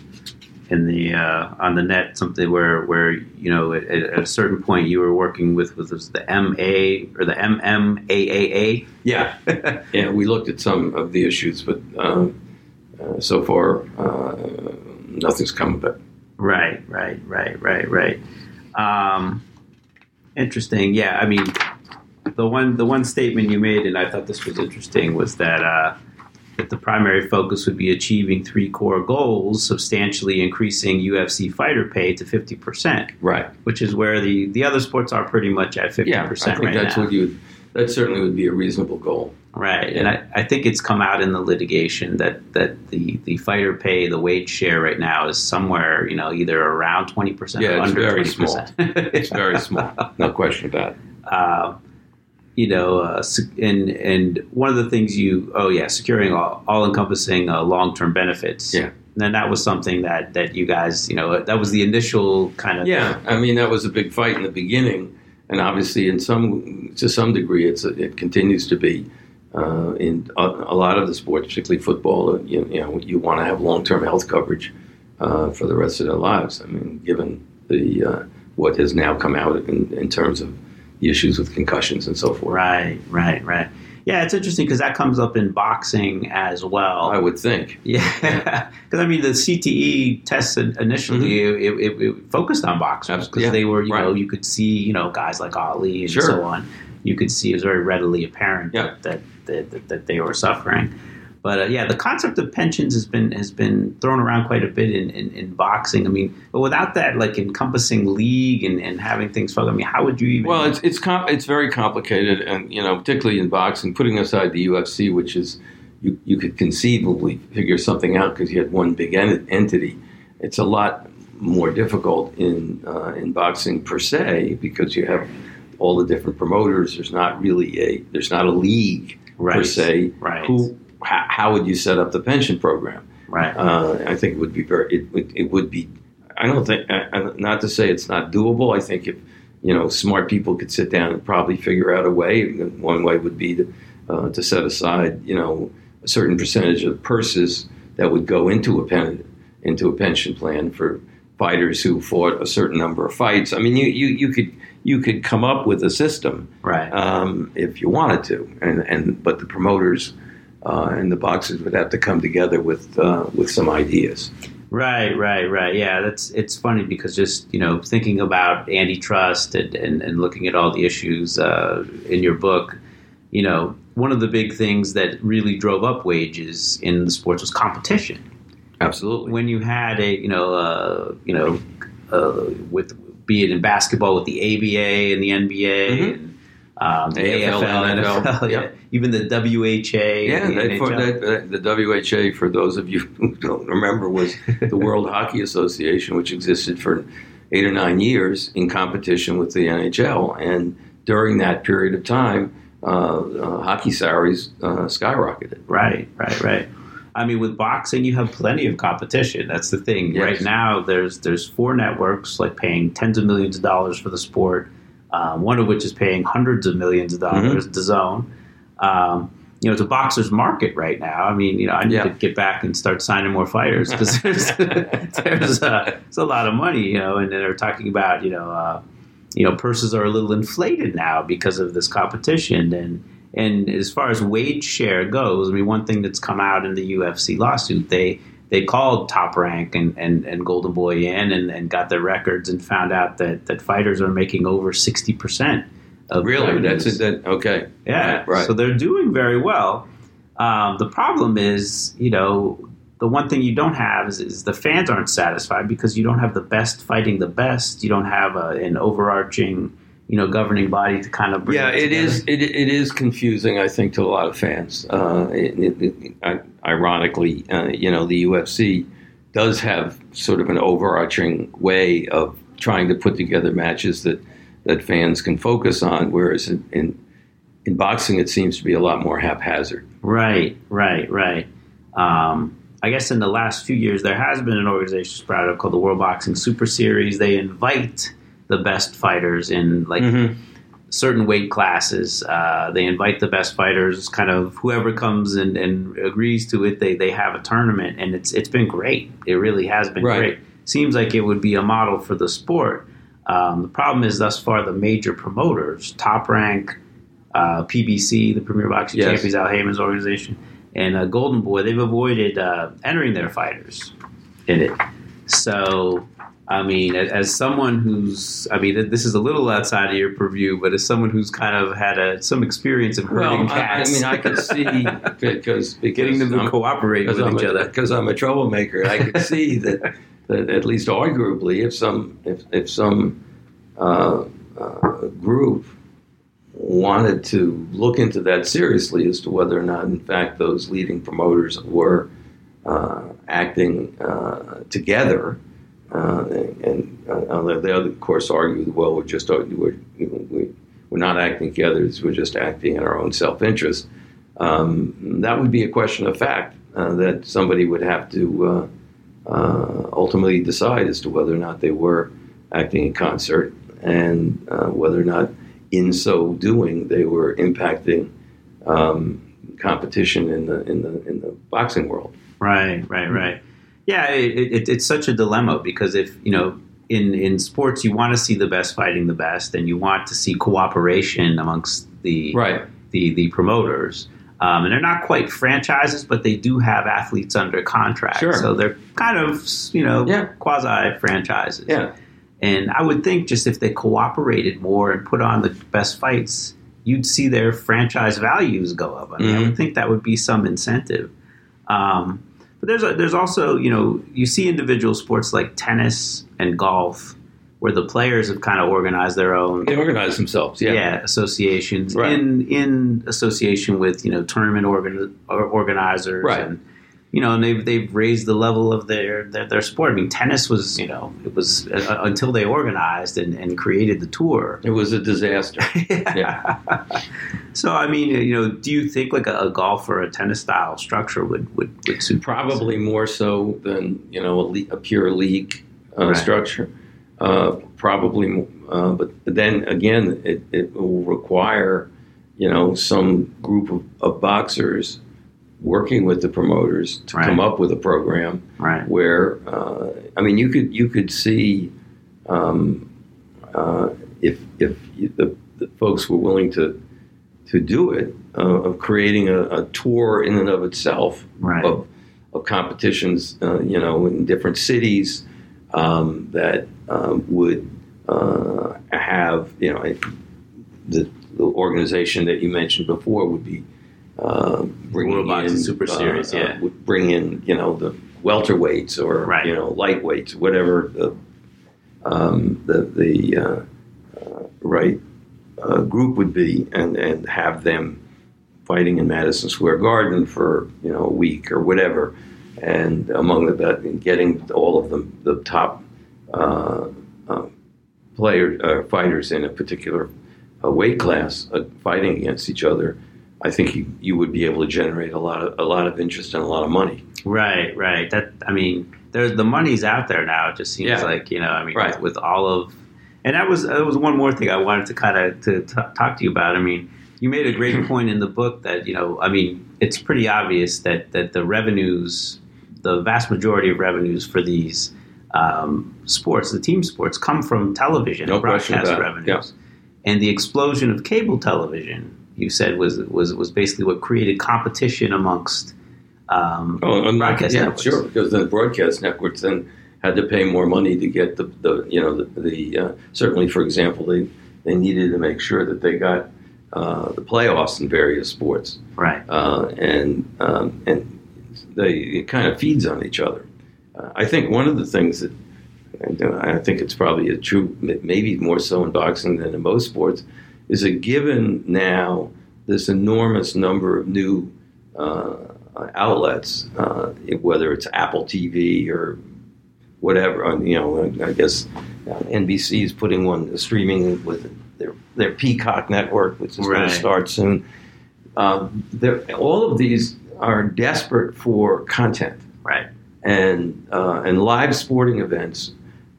in the uh, on the net something where where you know at, at a certain point you were working with with the MA or the MMAAA. Yeah, yeah. We looked at some of the issues, but um, uh, so far uh, nothing's come of it. Right, right, right, right, right. Um, interesting. Yeah, I mean, the one the one statement you made, and I thought this was interesting, was that the primary focus would be achieving three core goals: substantially increasing UFC fighter pay to fifty percent, Right. which is where the the other sports are pretty much at 50% Yeah, I think right that's now. what you. That certainly would be a reasonable goal. Right, and I, I think it's come out in the litigation that, that the, the fighter pay, the wage share right now is somewhere, you know, either around twenty percent Yeah, or it's under very twenty small. percent. It's very small, no question about it. uh, you know, uh, and and one of the things you, oh yeah, securing all, all encompassing uh, long term benefits. Yeah. And then that was something that that you guys, you know, that was the initial kind of Yeah, I mean that was a big fight in the beginning, and obviously, in some to some degree, it's it continues to be. Uh, in a, a lot of the sports, particularly football, uh, you, you know, you want to have long-term health coverage uh, for the rest of their lives. I mean, given the uh, what has now come out in, in terms of the issues with concussions and so forth. Right, right, right. Yeah, it's interesting because that comes up in boxing as well. I would think. Yeah, because I mean the CTE tests initially mm-hmm. it, it, it, focused on boxers because yeah, they were you right. know you could see you know guys like Ali and sure. so on. You could see it was very readily apparent yeah. that, that, that that they were suffering. But uh, yeah, the concept of pensions has been has been thrown around quite a bit in, in, in, boxing. I mean, but without that like encompassing league and, and having things focus, I mean, how would you even? Well, it's it's com- it's very complicated, and you know, particularly in boxing, putting aside the UFC, which is you you could conceivably figure something out because you had one big en- entity. It's a lot more difficult in uh, in boxing per se because you have all the different promoters. There's not really a there's not a league right. per se right. who how, how would you set up the pension program? Right. Uh, I think it would be very. It would. It would be. I don't think. Not to say it's not doable. I think if you know smart people could sit down and probably figure out a way. One way would be to uh, to set aside you know a certain percentage of purses that would go into a pen into a pension plan for fighters who fought a certain number of fights. I mean, you you, you could you could come up with a system, right? Um, if you wanted to, and and but the promoters uh, and the boxers would have to come together with uh, with some ideas. Right, right, right. Yeah, that's it's funny because just you know thinking about antitrust and and, and looking at all the issues uh, in your book, you know, one of the big things that really drove up wages in the sports was competition. Absolutely. When you had a you know uh, you know uh, with be it in basketball with the ABA and the NBA mm-hmm. Um, the AFL, AFL NFL, yeah. even the WHA. Yeah, the, for that, the WHA, for those of you who don't remember, was the World Hockey Association, which existed for eight or nine years in competition with the NHL. And during that period of time, uh, uh, hockey salaries uh, skyrocketed. Right, right, right. I mean, with boxing, you have plenty of competition. That's the thing. Yes. Right now, there's there's four networks like paying tens of millions of dollars for the sport um, one of which is paying hundreds of millions of dollars. Mm-hmm. DAZN. Um, you know, it's a boxer's market right now. I mean, you know, I need yeah. to get back and start signing more fighters because there's there's, uh, there's a lot of money, you know, and they're talking about you know, uh, you know, purses are a little inflated now because of this competition and. And as far as wage share goes, I mean, one thing that's come out in the UFC lawsuit, they they called Top Rank and, and, and Golden Boy in and, and got their records and found out that, that fighters are making over 60% of Really? Revenues. That's it. That, okay. Yeah. Right. So they're doing very well. Um, the problem is, you know, the one thing you don't have is, is, the fans aren't satisfied because you don't have the best fighting the best. You don't have a, an overarching you know governing body to kind of bring yeah it, it is it, it is confusing I think to a lot of fans. Uh, it, it, ironically, uh, you know the UFC does have sort of an overarching way of trying to put together matches that that fans can focus on, whereas in, in in boxing it seems to be a lot more haphazard. Right, right, right. Um, I guess in the last few years there has been an organization sprouted up called the World Boxing Super Series. They invite the best fighters in like mm-hmm. Certain weight classes. Uh, they invite the best fighters, kind of whoever comes and, and, agrees to it. They they have a tournament, and it's it's been great. It really has been right. great. Seems like it would be a model for the sport. Um, the problem is, thus far, the major promoters, Top Rank, uh, PBC, the Premier Boxing yes. Champions, Al Haymon's organization, and uh, Golden Boy, they've avoided uh, entering their fighters in it. So I mean, as someone who's, I mean, this is a little outside of your purview, but as someone who's kind of had a, some experience of herding well, cats, I, I, mean, I could see because, because getting them to I'm, cooperate with I'm each a, other. Because I'm a troublemaker, I could see that, that at least arguably, if some if if some uh, uh, group wanted to look into that seriously as to whether or not, in fact, those leading promoters were uh, acting uh, together uh, and uh, they, of course, argue, well, we're just uh, we're, we, we're not acting together; we're just acting in our own self-interest. Um, that would be a question of fact uh, that somebody would have to uh, uh, ultimately decide as to whether or not they were acting in concert and whether or not, in so doing, they were impacting um, competition in the in the in the boxing world. Right, right, right. Yeah, it, it, it's such a dilemma because if you know in in sports you want to see the best fighting the best, and you want to see cooperation amongst the right. the the promoters. Um, and they're not quite franchises, but they do have athletes under contract. Sure. So they're kind of, you know, Yeah. quasi franchises. Yeah. And I would think just if they cooperated more and put on the best fights, you'd see their franchise values go up. I mean, I Mhm. would think that would be some incentive. Um, but there's a, there's also you know you see individual sports like tennis and golf where the players have kind of organized their own They organize themselves. Yeah. yeah, associations Right. in in association with you know tournament organ, or organizers Right. and you know and they've they've raised the level of their their, their sport. I mean, tennis was you know it was uh, until they organized and, and created the tour. It was a disaster. Yeah. so I mean, you know, do you think like a, a golf or a tennis style structure would would, would suit? Probably more so than you know a, le- a pure league uh, Right. structure. Uh, probably, uh, but then again, it, it will require you know some group of, of boxers working with the promoters to Right. come up with a program right. where uh, I mean you could you could see um, uh, if if the, the folks were willing to to do it uh, of creating a, a tour in and of itself Right. of, of competitions uh, you know in different cities um, that um, would uh, have you know the, the organization that you mentioned before would be uh, bringing World Boxing in Super uh, Series, uh, yeah. would bring in you know the welterweights or Right. you know lightweights whatever the um, the the uh, uh, right uh, group would be and and have them fighting in Madison Square Garden for you know a week or whatever and among the getting all of them the top uh, uh, players uh, fighters in a particular uh, weight class uh, fighting against each other I think you, you would be able to generate a lot of a lot of interest and a lot of money Right, right. That I mean, there's the money's out there now. It just seems Yeah. like you know, I mean, Right. with, with all of, and that was that was one more thing I wanted to kind of to t- talk to you about. I mean, you made a great point in the book that you know, I mean, it's pretty obvious that that the revenues, the vast majority of revenues for these um, sports, the team sports, come from television No broadcast revenues, and the explosion of cable television. You said was was was basically what created competition amongst um, Oh, and broadcast yeah, networks. sure. Because the broadcast networks then had to pay more money to get the, the you know the, the uh, certainly for example they they needed to make sure that they got uh, the playoffs in various sports Right. uh, and um, and they it kind of feeds on each other. Uh, I think one of the things that and uh, I think it's probably a true maybe more so in boxing than in most sports is that given now this enormous number of new uh, outlets, uh, whether it's Apple TV or whatever. uh, You know, I guess uh, NBC is putting one streaming with their their Peacock network, which is going to start soon. Um, they're- all of these are desperate for content, Right. and uh, and live sporting events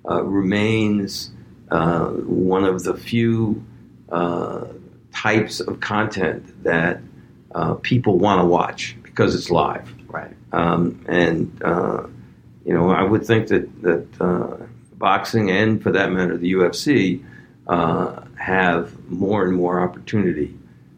uh, remains uh, one of the few uh, types of content that uh, people want to watch because it's live. Right. Um, and uh, you know, I would think that that uh, boxing and, for that matter, the UFC uh, have more and more opportunity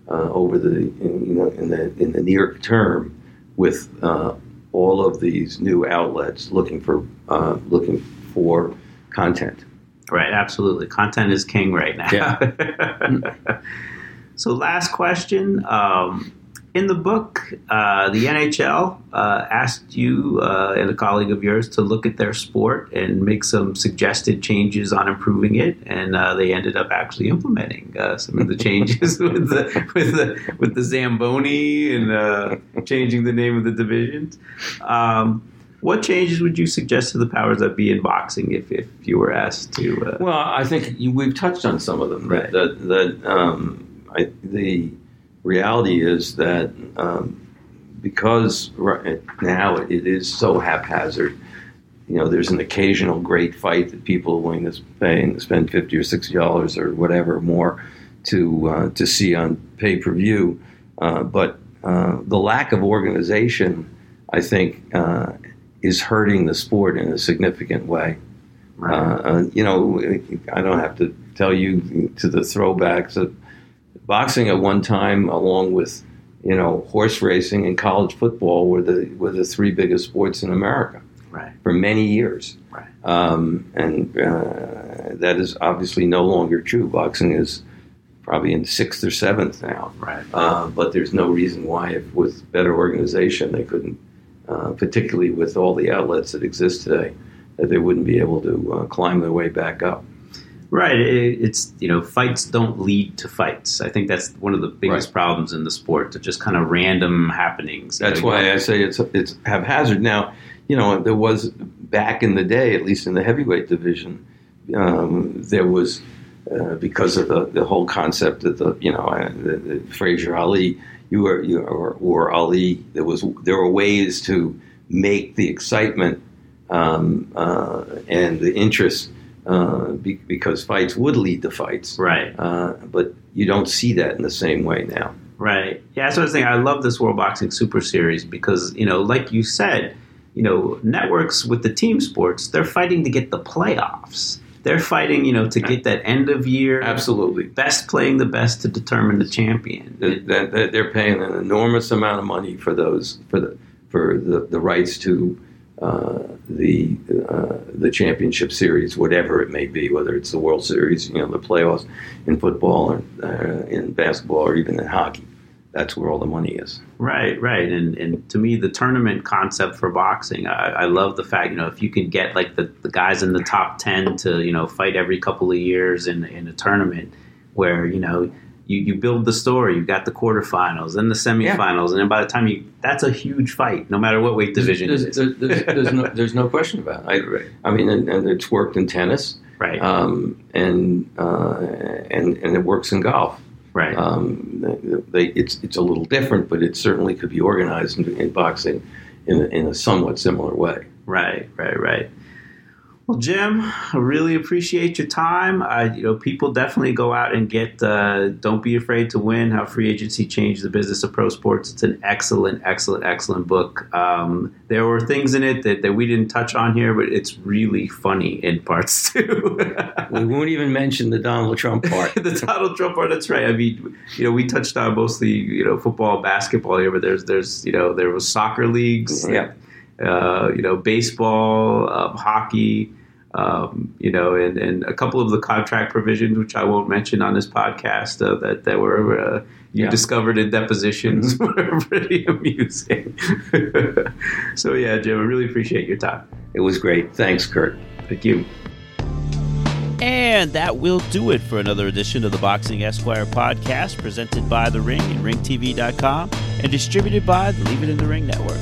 uh, over the in, you know in the in the near term with uh, all of these new outlets looking for uh, looking for content. Right. Absolutely. Content is king right now. Yeah. so, last question. Um, in the book, uh, the NHL uh, asked you uh, and a colleague of yours to look at their sport and make some suggested changes on improving it, and uh, they ended up actually implementing uh, some of the changes with the with the with the Zamboni and uh, changing the name of the divisions. Um, what changes would you suggest to the powers that be in boxing if, if you were asked to? Uh, Well, I think you, we've touched on some of them. Right. That, that um, I, the reality is that um, because right now it is so haphazard, you know, there's an occasional great fight that people are willing to pay and spend fifty or sixty dollars or whatever more to uh, to see on pay per view. Uh, but uh, the lack of organization, I think, uh, is hurting the sport in a significant way. Uh, uh, you know, I don't have to tell you to the throwbacks of boxing at one time, along with you know horse racing and college football, were the were the three biggest sports in America Right. for many years. Right. Um, and uh, that is obviously no longer true. Boxing is probably in sixth or seventh now. Right. Uh, but there's no reason why, if with better organization, they couldn't, uh, particularly with all the outlets that exist today, that they wouldn't be able to uh, climb their way back up. Right. It, it's you know fights don't lead to fights. I think that's one of the biggest Right. problems in the sport. They're just kind of random happenings. That's know, why I say it's it's haphazard. Now, you know, there was back in the day, at least in the heavyweight division, um, there was uh, because of the, the whole concept of the you know uh, the, the Frazier Ali, you were you or, or Ali. There was there were ways to make the excitement um, uh, and the interest uh, be, because fights would lead to fights. Right. Uh, but you don't see that in the same way now. Right. Yeah, that's what I was saying. I love this World Boxing Super Series because, you know, like you said, you know, networks with the team sports, they're fighting to get the playoffs. They're fighting, you know, to get that end of year Absolutely. best playing the best to determine the champion. that they're paying an enormous amount of money for those for the for the, the rights to uh, the uh, the championship series, whatever it may be, whether it's the World Series, you know, the playoffs in football or uh, in basketball or even in hockey. That's where all the money is. Right, right, and and to me, the tournament concept for boxing, I, I love the fact you know if you can get like the, the guys in the top ten to you know fight every couple of years in in a tournament where you know you, you build the story, You've got the quarterfinals, then the semifinals, and then by the time you that's a huge fight, no matter what weight division There's, it is. there's, there's, there's no, there's no question about it. I, I mean, and, and it's worked in tennis, right, um, and uh, and and it works in golf. Right, Um, they, it's it's a little different, but it certainly could be organized in, in boxing in a, in a somewhat similar way. Right, right, right. Well, Jim, I really appreciate your time. I, you know, people definitely go out and get uh, "Don't Be Afraid to Win: How Free Agency Changed the Business of Pro Sports." It's an excellent, excellent, excellent book. Um, there were things in it that, that we didn't touch on here, but it's really funny in parts too. We won't even mention the Donald Trump part. the Donald Trump part. That's right. I mean, you know, we touched on mostly you know football, basketball here, but there's there's you know there was soccer leagues, Yeah. Uh, you know, baseball, um, hockey, um, you know, and, and a couple of the contract provisions, which I won't mention on this podcast, uh, that that were uh, you Yeah. discovered in depositions were pretty amusing. so yeah, Jim, I really appreciate your time. It was great. Thanks, Kurt. Thank you. And that will do it for another edition of the Boxing Esquire podcast, presented by The Ring and RingTV.com and distributed by the Leave It in the Ring Network.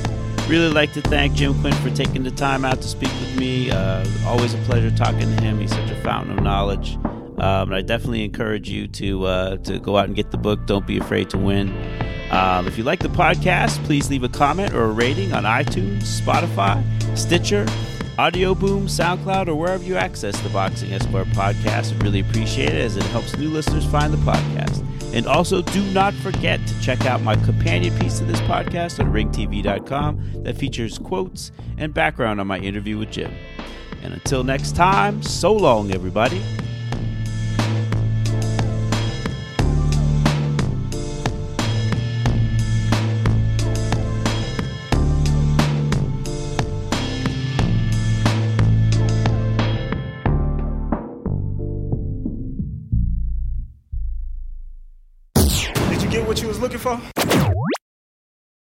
Really like to thank Jim Quinn for taking the time out to speak with me. Uh, always a pleasure talking to him. He's such a fountain of knowledge. Um, I definitely encourage you to uh, to go out and get the book. Don't be afraid to win. Um, if you like the podcast, please leave a comment or a rating on iTunes, Spotify, Stitcher, Audio Boom, SoundCloud, or wherever you access the Boxing Esquire podcast. I'd really appreciate it as it helps new listeners find the podcast. And also, do not forget to check out my companion piece to this podcast on ringtv.com that features quotes and background on my interview with Jim. And until next time, so long, everybody.